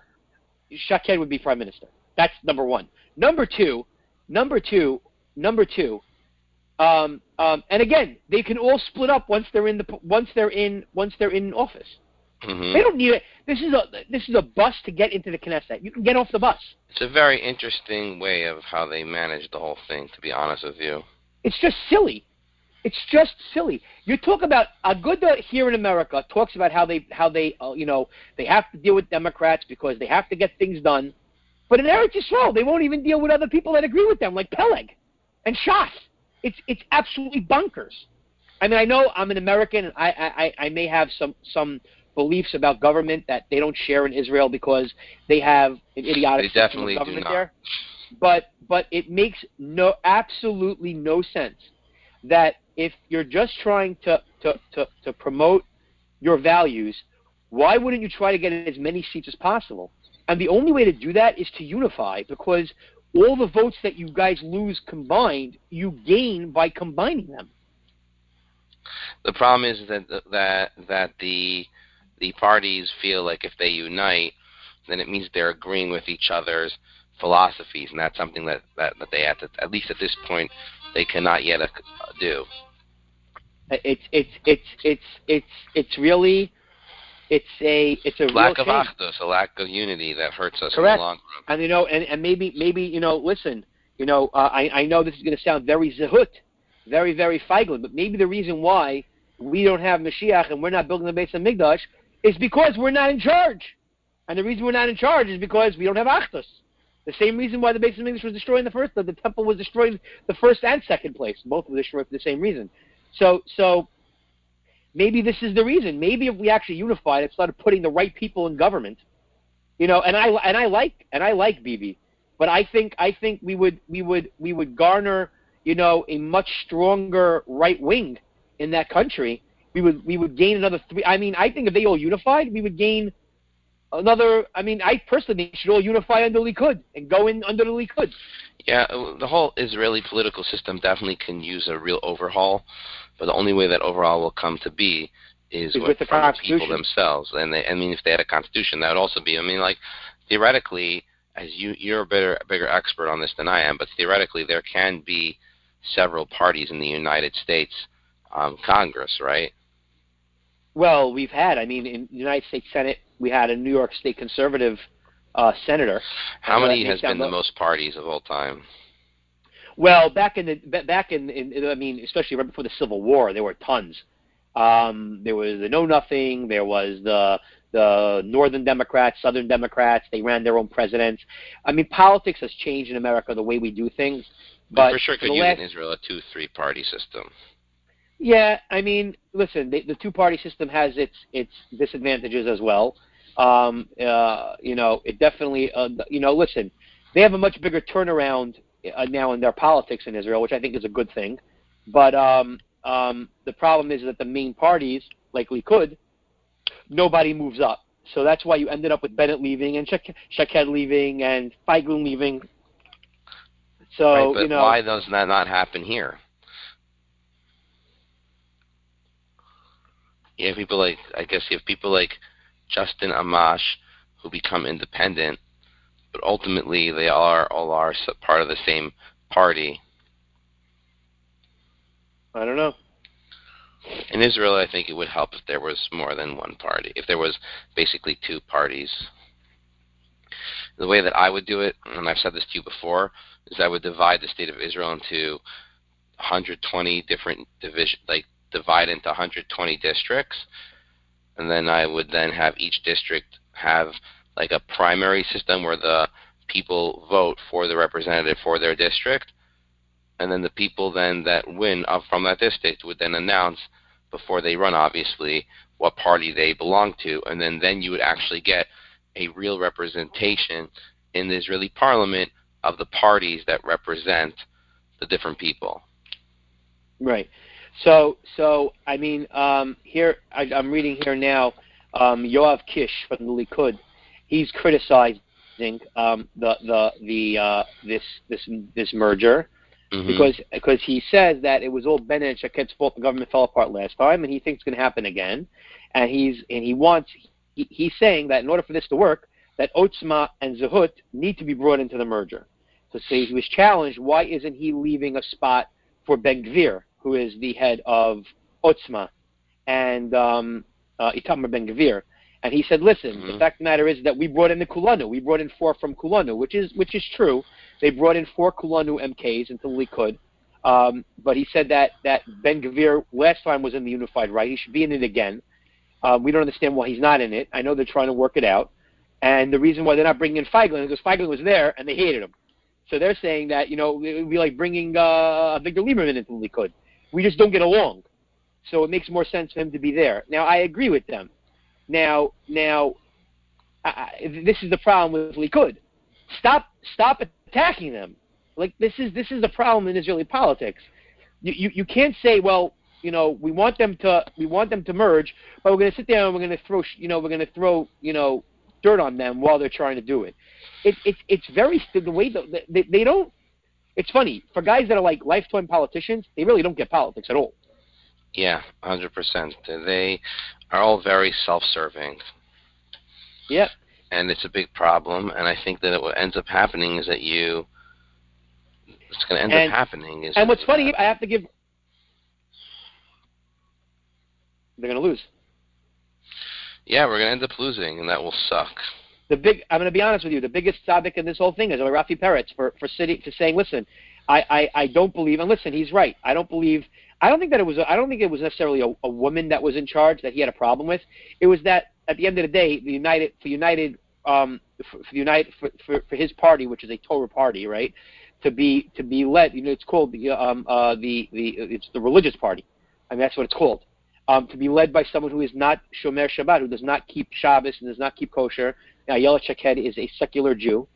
Shaked would be prime minister. That's number one. Number two, number two, number two. Um, um, and again, they can all split up once they're in the once they're in once they're in office. Mm-hmm. They don't need it. This is a this is a bus to get into the Knesset. You can get off the bus. It's a very interesting way of how they manage the whole thing. To be honest with you, it's just silly. It's just silly. You talk about Aguda here in America talks about how they how they uh, you know they have to deal with Democrats because they have to get things done, but in Eretz Yisrael they won't even deal with other people that agree with them like Peleg and Shas. It's it's absolutely bonkers. I mean, I know I'm an American. And I, I I may have some some beliefs about government that they don't share in Israel because they have an idiotic they definitely government do not. there. But but it makes no absolutely no sense that if you're just trying to, to, to, to promote your values, why wouldn't you try to get as many seats as possible? And the only way to do that is to unify because all the votes that you guys lose combined, you gain by combining them. The problem is that that that the the parties feel like if they unite, then it means they're agreeing with each other's philosophies, and that's something that that, that they have to, at least at this point, they cannot yet uh, do. It's it's it's it's it's it's really it's a it's a lack of achdus, a lack of unity that hurts us Correct. in the long run. And you know, and, and maybe maybe you know, listen, you know, uh, I I know this is going to sound very zehut, very very feiglin, but maybe the reason why we don't have Mashiach and we're not building the Beis HaMikdash is because we're not in charge, and the reason we're not in charge is because we don't have achdus. The same reason why the base of English was destroyed in the first, the, the temple was destroyed the first and second place. Both were destroyed for the same reason. So, so maybe this is the reason. Maybe if we actually unified and started putting the right people in government, you know, and I and I like and I like Bibi, but I think I think we would we would we would garner, you know, a much stronger right wing in that country. We would we would gain another three. I mean, I think if they all unified, we would gain another. I mean, I personally think should all unify under Likud and go in under the Likud. Yeah, uh, the whole Israeli political system definitely can use a real overhaul, but the only way that overhaul will come to be is Is with, with the from the people themselves. And they, I mean, if they had a constitution, that would also be. I mean, like theoretically, as you you're a better bigger expert on this than I am, but theoretically, there can be several parties in the United States um, Congress, right? Well, we've had. I mean, in the United States Senate, we had a New York State conservative uh, senator. How many has been the the- most parties of all time? Well, back in the back in, in I mean, especially right before the Civil War, there were tons. Um, there was the Know Nothing. There was the the Northern Democrats, Southern Democrats. They ran their own presidents. I mean, politics has changed in America the way we do things. But for sure, could use last, in Israel a two three party system. Yeah, I mean, listen, the, the two-party system has its its disadvantages as well. Um, uh, you know, it definitely, uh, you know, listen, they have a much bigger turnaround uh, now in their politics in Israel, which I think is a good thing. But um, um, the problem is that the main parties, like Likud, nobody moves up. So that's why you ended up with Bennett leaving and Shak- Shaked leaving and Feiglin leaving. So right, but you know, why does that not happen here? You have people like I guess you have people like Justin Amash who become independent, but ultimately they are all are part of the same party. I don't know. In Israel, I think it would help if there was more than one party. If there was basically two parties. The way that I would do it, and I've said this to you before, is I would divide the state of Israel into 120 different division, like divide into 120 districts, and then I would then have each district have like a primary system where the people vote for the representative for their district, and then the people then that win from that district would then announce before they run, obviously, what party they belong to, and then then you would actually get a real representation in the Israeli parliament of the parties that represent the different people. Right. So, so I mean, um, here I, I'm reading here now. Um, Yoav Kish from the Likud, he's criticizing um, the the the uh, this this this merger Mhm. because because he says that it was all Ben and Shaked's fault. The government fell apart last time, and he thinks it's going to happen again. And he's and he wants he, he's saying that in order for this to work, that Otzma and Zehut need to be brought into the merger. So say he was challenged, why isn't he leaving a spot for Ben Gvir, who is the head of Otzma, and um, uh, Itamar Ben Gvir? And he said, listen, the Mhm. fact of the matter is that we brought in the Kulanu. We brought in four from Kulanu, which is which is true. They brought in four Kulanu MKs until the Likud. Um, but he said that, that Ben Gvir last time was in the Unified Right. He should be in it again. Uh, we don't understand why he's not in it. I know they're trying to work it out. And the reason why they're not bringing in Feiglin is because Feiglin was there and they hated him. So they're saying that, you know, it would be like bringing uh, Victor Lieberman into the Likud. We just don't get along. So it makes more sense for him to be there. Now, I agree with them. Now, now, I, this is the problem with Likud. Stop, stop attacking them. Like this is this is the problem in Israeli politics. You, you you can't say, well, you know, we want them to we want them to merge, but we're going to sit there and we're going to throw you know we're going to throw you know dirt on them while they're trying to do it. It it's it's very the way that they, they don't. It's funny for guys that are like lifetime politicians. They really don't get politics at all. Yeah, hundred percent. They are all very self-serving, Yep. and it's a big problem. And I think that what ends up happening is that you, what's going to end And- up happening is. And what's funny, I have to give. They're going to lose. Yeah, we're going to end up losing, and that will suck. The big I'm going to be honest with you. The biggest topic in this whole thing is Rafi Peretz for for for saying, listen, I, I I don't believe, and listen, he's right. I don't believe. I don't think that it was. I don't think it was necessarily a, a woman that was in charge that he had a problem with. It was that at the end of the day, the United for United um for, for United for, for for his party, which is a Torah party, right? To be to be led, you know, it's called the um uh the the it's the religious party. I mean, that's what it's called. Um, to be led by someone who is not Shomer Shabbat, who does not keep Shabbos and does not keep kosher, now, Ayelet Shaked is a secular Jew.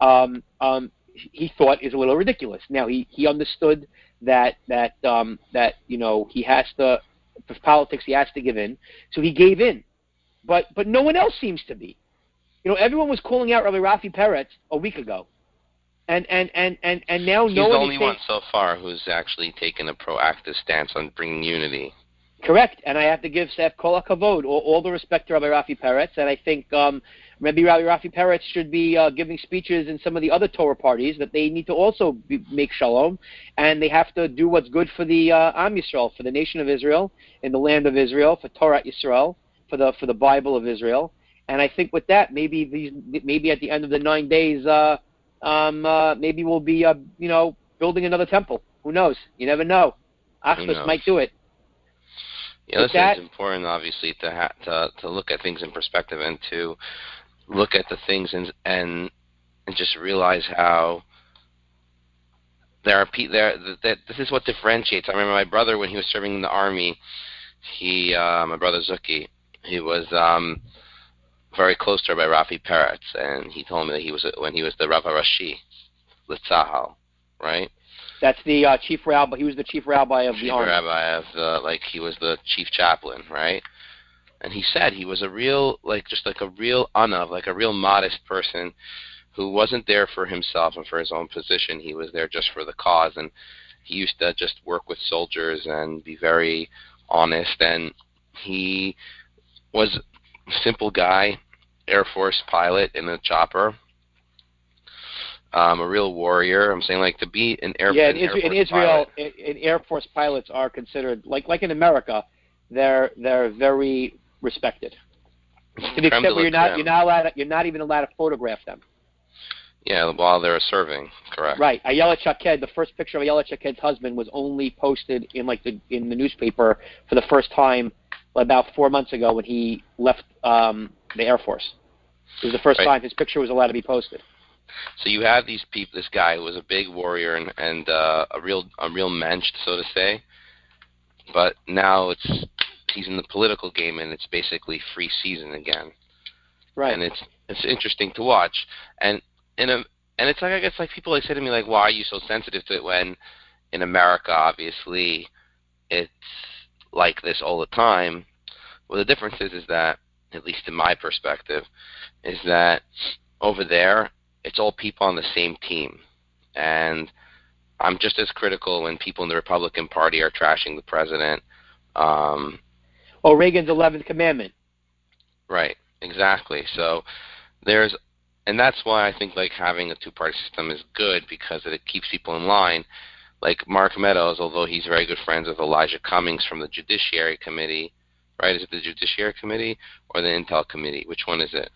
Um, um, he thought is a little ridiculous. Now, he, he understood that that um, that you know he has to for politics he has to give in, so he gave in. But but no one else seems to be. You know, everyone was calling out Rabbi Rafi Peretz a week ago, and and and and and now He's no the one only is saying, one so far who's actually taken a proactive stance on bringing unity. Correct, and I have to give Seth Kol Kavod all, all the respect to Rabbi Rafi Peretz, and I think um, maybe Rabbi Rafi Peretz should be uh, giving speeches in some of the other Torah parties that they need to also be, make shalom, and they have to do what's good for the uh, Am Yisrael, for the nation of Israel, in the land of Israel, for Torah Yisrael, for the for the Bible of Israel, and I think with that, maybe these maybe at the end of the nine days, uh, um, uh, maybe we'll be uh, you know building another temple. Who knows? You never know. Achmas might do it. Yeah, With listen, that- it's important, obviously, to ha- to to look at things in perspective and to look at the things and and and just realize how there are pe- there that, that this is what differentiates. I remember my brother when he was serving in the army. He, uh, my brother Zuki, he was um, very close to Rabbi Rafi Peretz, and he told me that he was when he was the Rav Rashi, Litzahal, right? That's the uh, chief rabbi. He was the chief rabbi of the chief army. rabbi of the like he was the chief chaplain, right? And he said he was a real like just like a real anav, like a real modest person who wasn't there for himself and for his own position. He was there just for the cause and he used to just work with soldiers and be very honest and he was a simple guy, Air Force pilot in a chopper. Um, a real warrior. I'm saying like to be an Air, yeah, in, Air Isra- in Israel, in, in Air Force pilots are considered like like in America, they're they're very respected. To the extent where you're not you're not allowed to, you're not even allowed to photograph them. Yeah, while they're serving, correct. Right. Ayelet Shaked, the first picture of Ayelet Shaked's husband was only posted in like the in the newspaper for the first time about four months ago when he left um, the Air Force. It was the first Right. time his picture was allowed to be posted. So you have these people, this guy who was a big warrior and, and uh, a real a real mensch, so to say. But now it's he's in the political game and it's basically free season again. Right. And it's it's interesting to watch. And in a and it's like I guess like people like say to me like, why are you so sensitive to it when in America obviously it's like this all the time. Well, the difference is, is that, at least in my perspective, is that over there, it's all people on the same team. And I'm just as critical when people in the Republican Party are trashing the president. Um, oh, Reagan's 11th commandment. Right, exactly. So there's, and that's why I think like having a two-party system is good because it keeps people in line. Like Mark Meadows, although he's very good friends with Elijah Cummings from the Judiciary Committee, right? Is it the Judiciary Committee or the Intel Committee? Which one is it?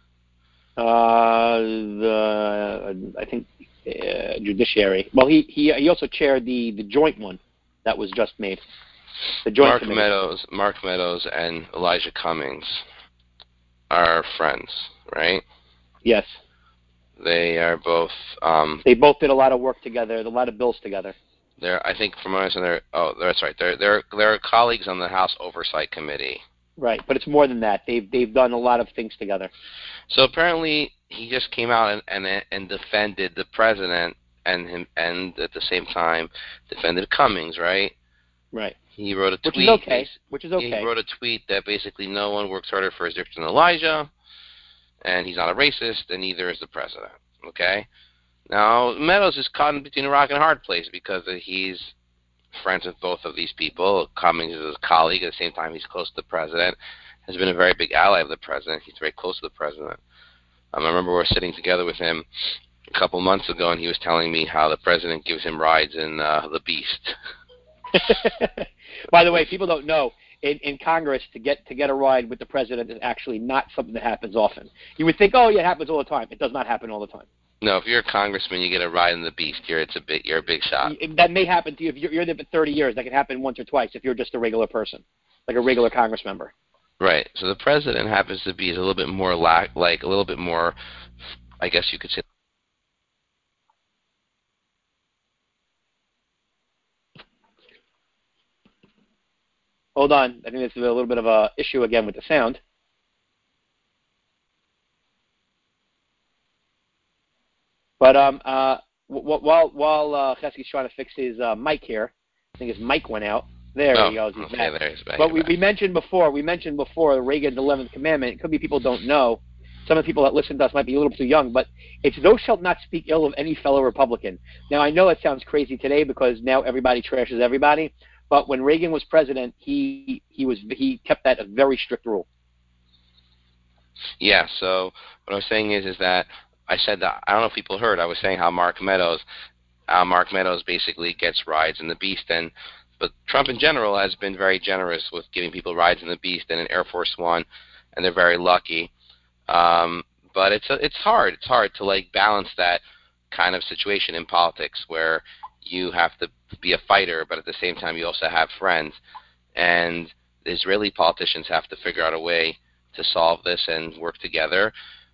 Uh, the I think uh, Judiciary. Well, he he he also chaired the the joint one that was just made. The joint Mark committee. Meadows, Mark Meadows, and Elijah Cummings are friends, right? Yes. They are both. Um, they both did a lot of work together, a lot of bills together. They're, I think, from what I understand, they're. Oh, that's right. They're they're they're colleagues on the House Oversight Committee. Right, but it's more than that. They've they've done a lot of things together. So apparently, he just came out and and, and defended the president and him, and at the same time defended Cummings, right? Right. He wrote a tweet. Which is okay. Which is okay. He wrote a tweet that basically no one works harder for his district than Elijah, and he's not a racist, and neither is the president. Okay. Now Meadows is caught in between a rock and a hard place because he's friends with both of these people. Cummings is his colleague. At the same time, he's close to the president. Has been a very big ally of the president. He's very close to the president. Um, I remember we were sitting together with him a couple months ago, and he was telling me how the president gives him rides in uh, the Beast. By the way, people don't know in, in Congress to get to get a ride with the president is actually not something that happens often. You would think, oh, yeah, it happens all the time. It does not happen all the time. No, if you're a congressman, you get a ride in the beast. You're it's a big you're a big shot. That may happen to you if you're, you're there for 30 years. That can happen once or twice if you're just a regular person, like a regular Congress member. Right. So the president happens to be a little bit more lack, like a little bit more, I guess you could say. Hold on. I think this is a little bit of a issue again with the sound. But um, uh, while while uh, Chesky's trying to fix his uh, mic here, I think his mic went out. There oh, he goes. He's okay, back. There he's back. But we, back. we mentioned before, we mentioned before Reagan's 11th commandment. It could be people don't know. Some of the people that listen to us might be a little too young, but it's thou shalt not speak ill of any fellow Republican. Now I know it sounds crazy today because now everybody trashes everybody, but when Reagan was president, he he was he kept that a very strict rule. Yeah. So what I was saying is is that I said that I don't know if people heard. I was saying how Mark Meadows, uh, Mark Meadows basically gets rides in the Beast, and but Trump in general has been very generous with giving people rides in the Beast and in Air Force One, and they're very lucky. Um, but it's a, it's hard. It's hard to like balance that kind of situation in politics where you have to be a fighter, but at the same time you also have friends, and Israeli politicians have to figure out a way to solve this and work together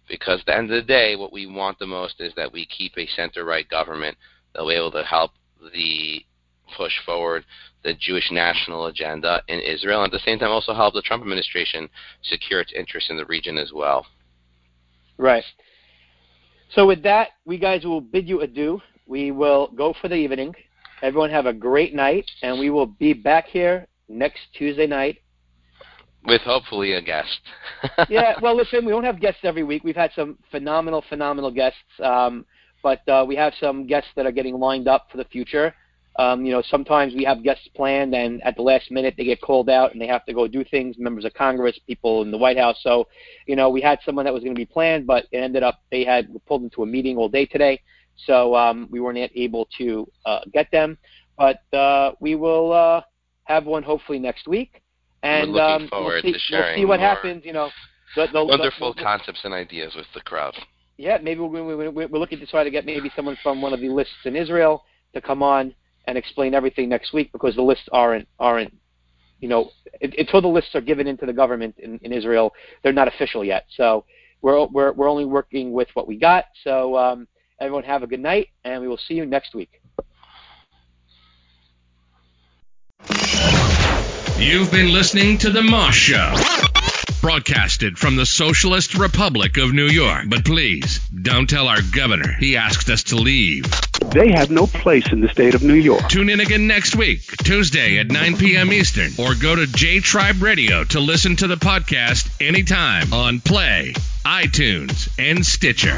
because at the end of the day, what we want the most is that we keep a center-right government that will be able to help the push forward the Jewish national agenda in Israel, and at the same time also help the Trump administration secure its interests in the region as well. Right. So with that, we guys will bid you adieu. We will go for the evening. Everyone have a great night, and we will be back here next Tuesday night with hopefully a guest. yeah, well, listen, we don't have guests every week. We've had some phenomenal, phenomenal guests, um, but uh, we have some guests that are getting lined up for the future. Um, you know, sometimes we have guests planned, and at the last minute they get called out and they have to go do things. Members of Congress, people in the White House. So, you know, we had someone that was going to be planned, but it ended up they had pulled into a meeting all day today, so um, we weren't able to uh, get them. But uh, we will uh, have one hopefully next week. And We're looking um, forward we'll see, to sharing we'll see what happens. You know, the, the, wonderful the, concepts and ideas with the crowd. Yeah, maybe we're, we're, we're looking to try to get maybe someone from one of the lists in Israel to come on and explain everything next week because the lists aren't aren't you know until the lists are given into the government in, in Israel, they're not official yet. So we're we're we're only working with what we got. So um, everyone have a good night, and we will see you next week. You've been listening to The Moss Show. broadcasted from the Socialist Republic of New York. But please, don't tell our governor he asked us to leave. They have no place in the state of New York. Tune in again next week, Tuesday at 9 p.m. Eastern, or go to J Tribe Radio to listen to the podcast anytime on Play, iTunes, and Stitcher.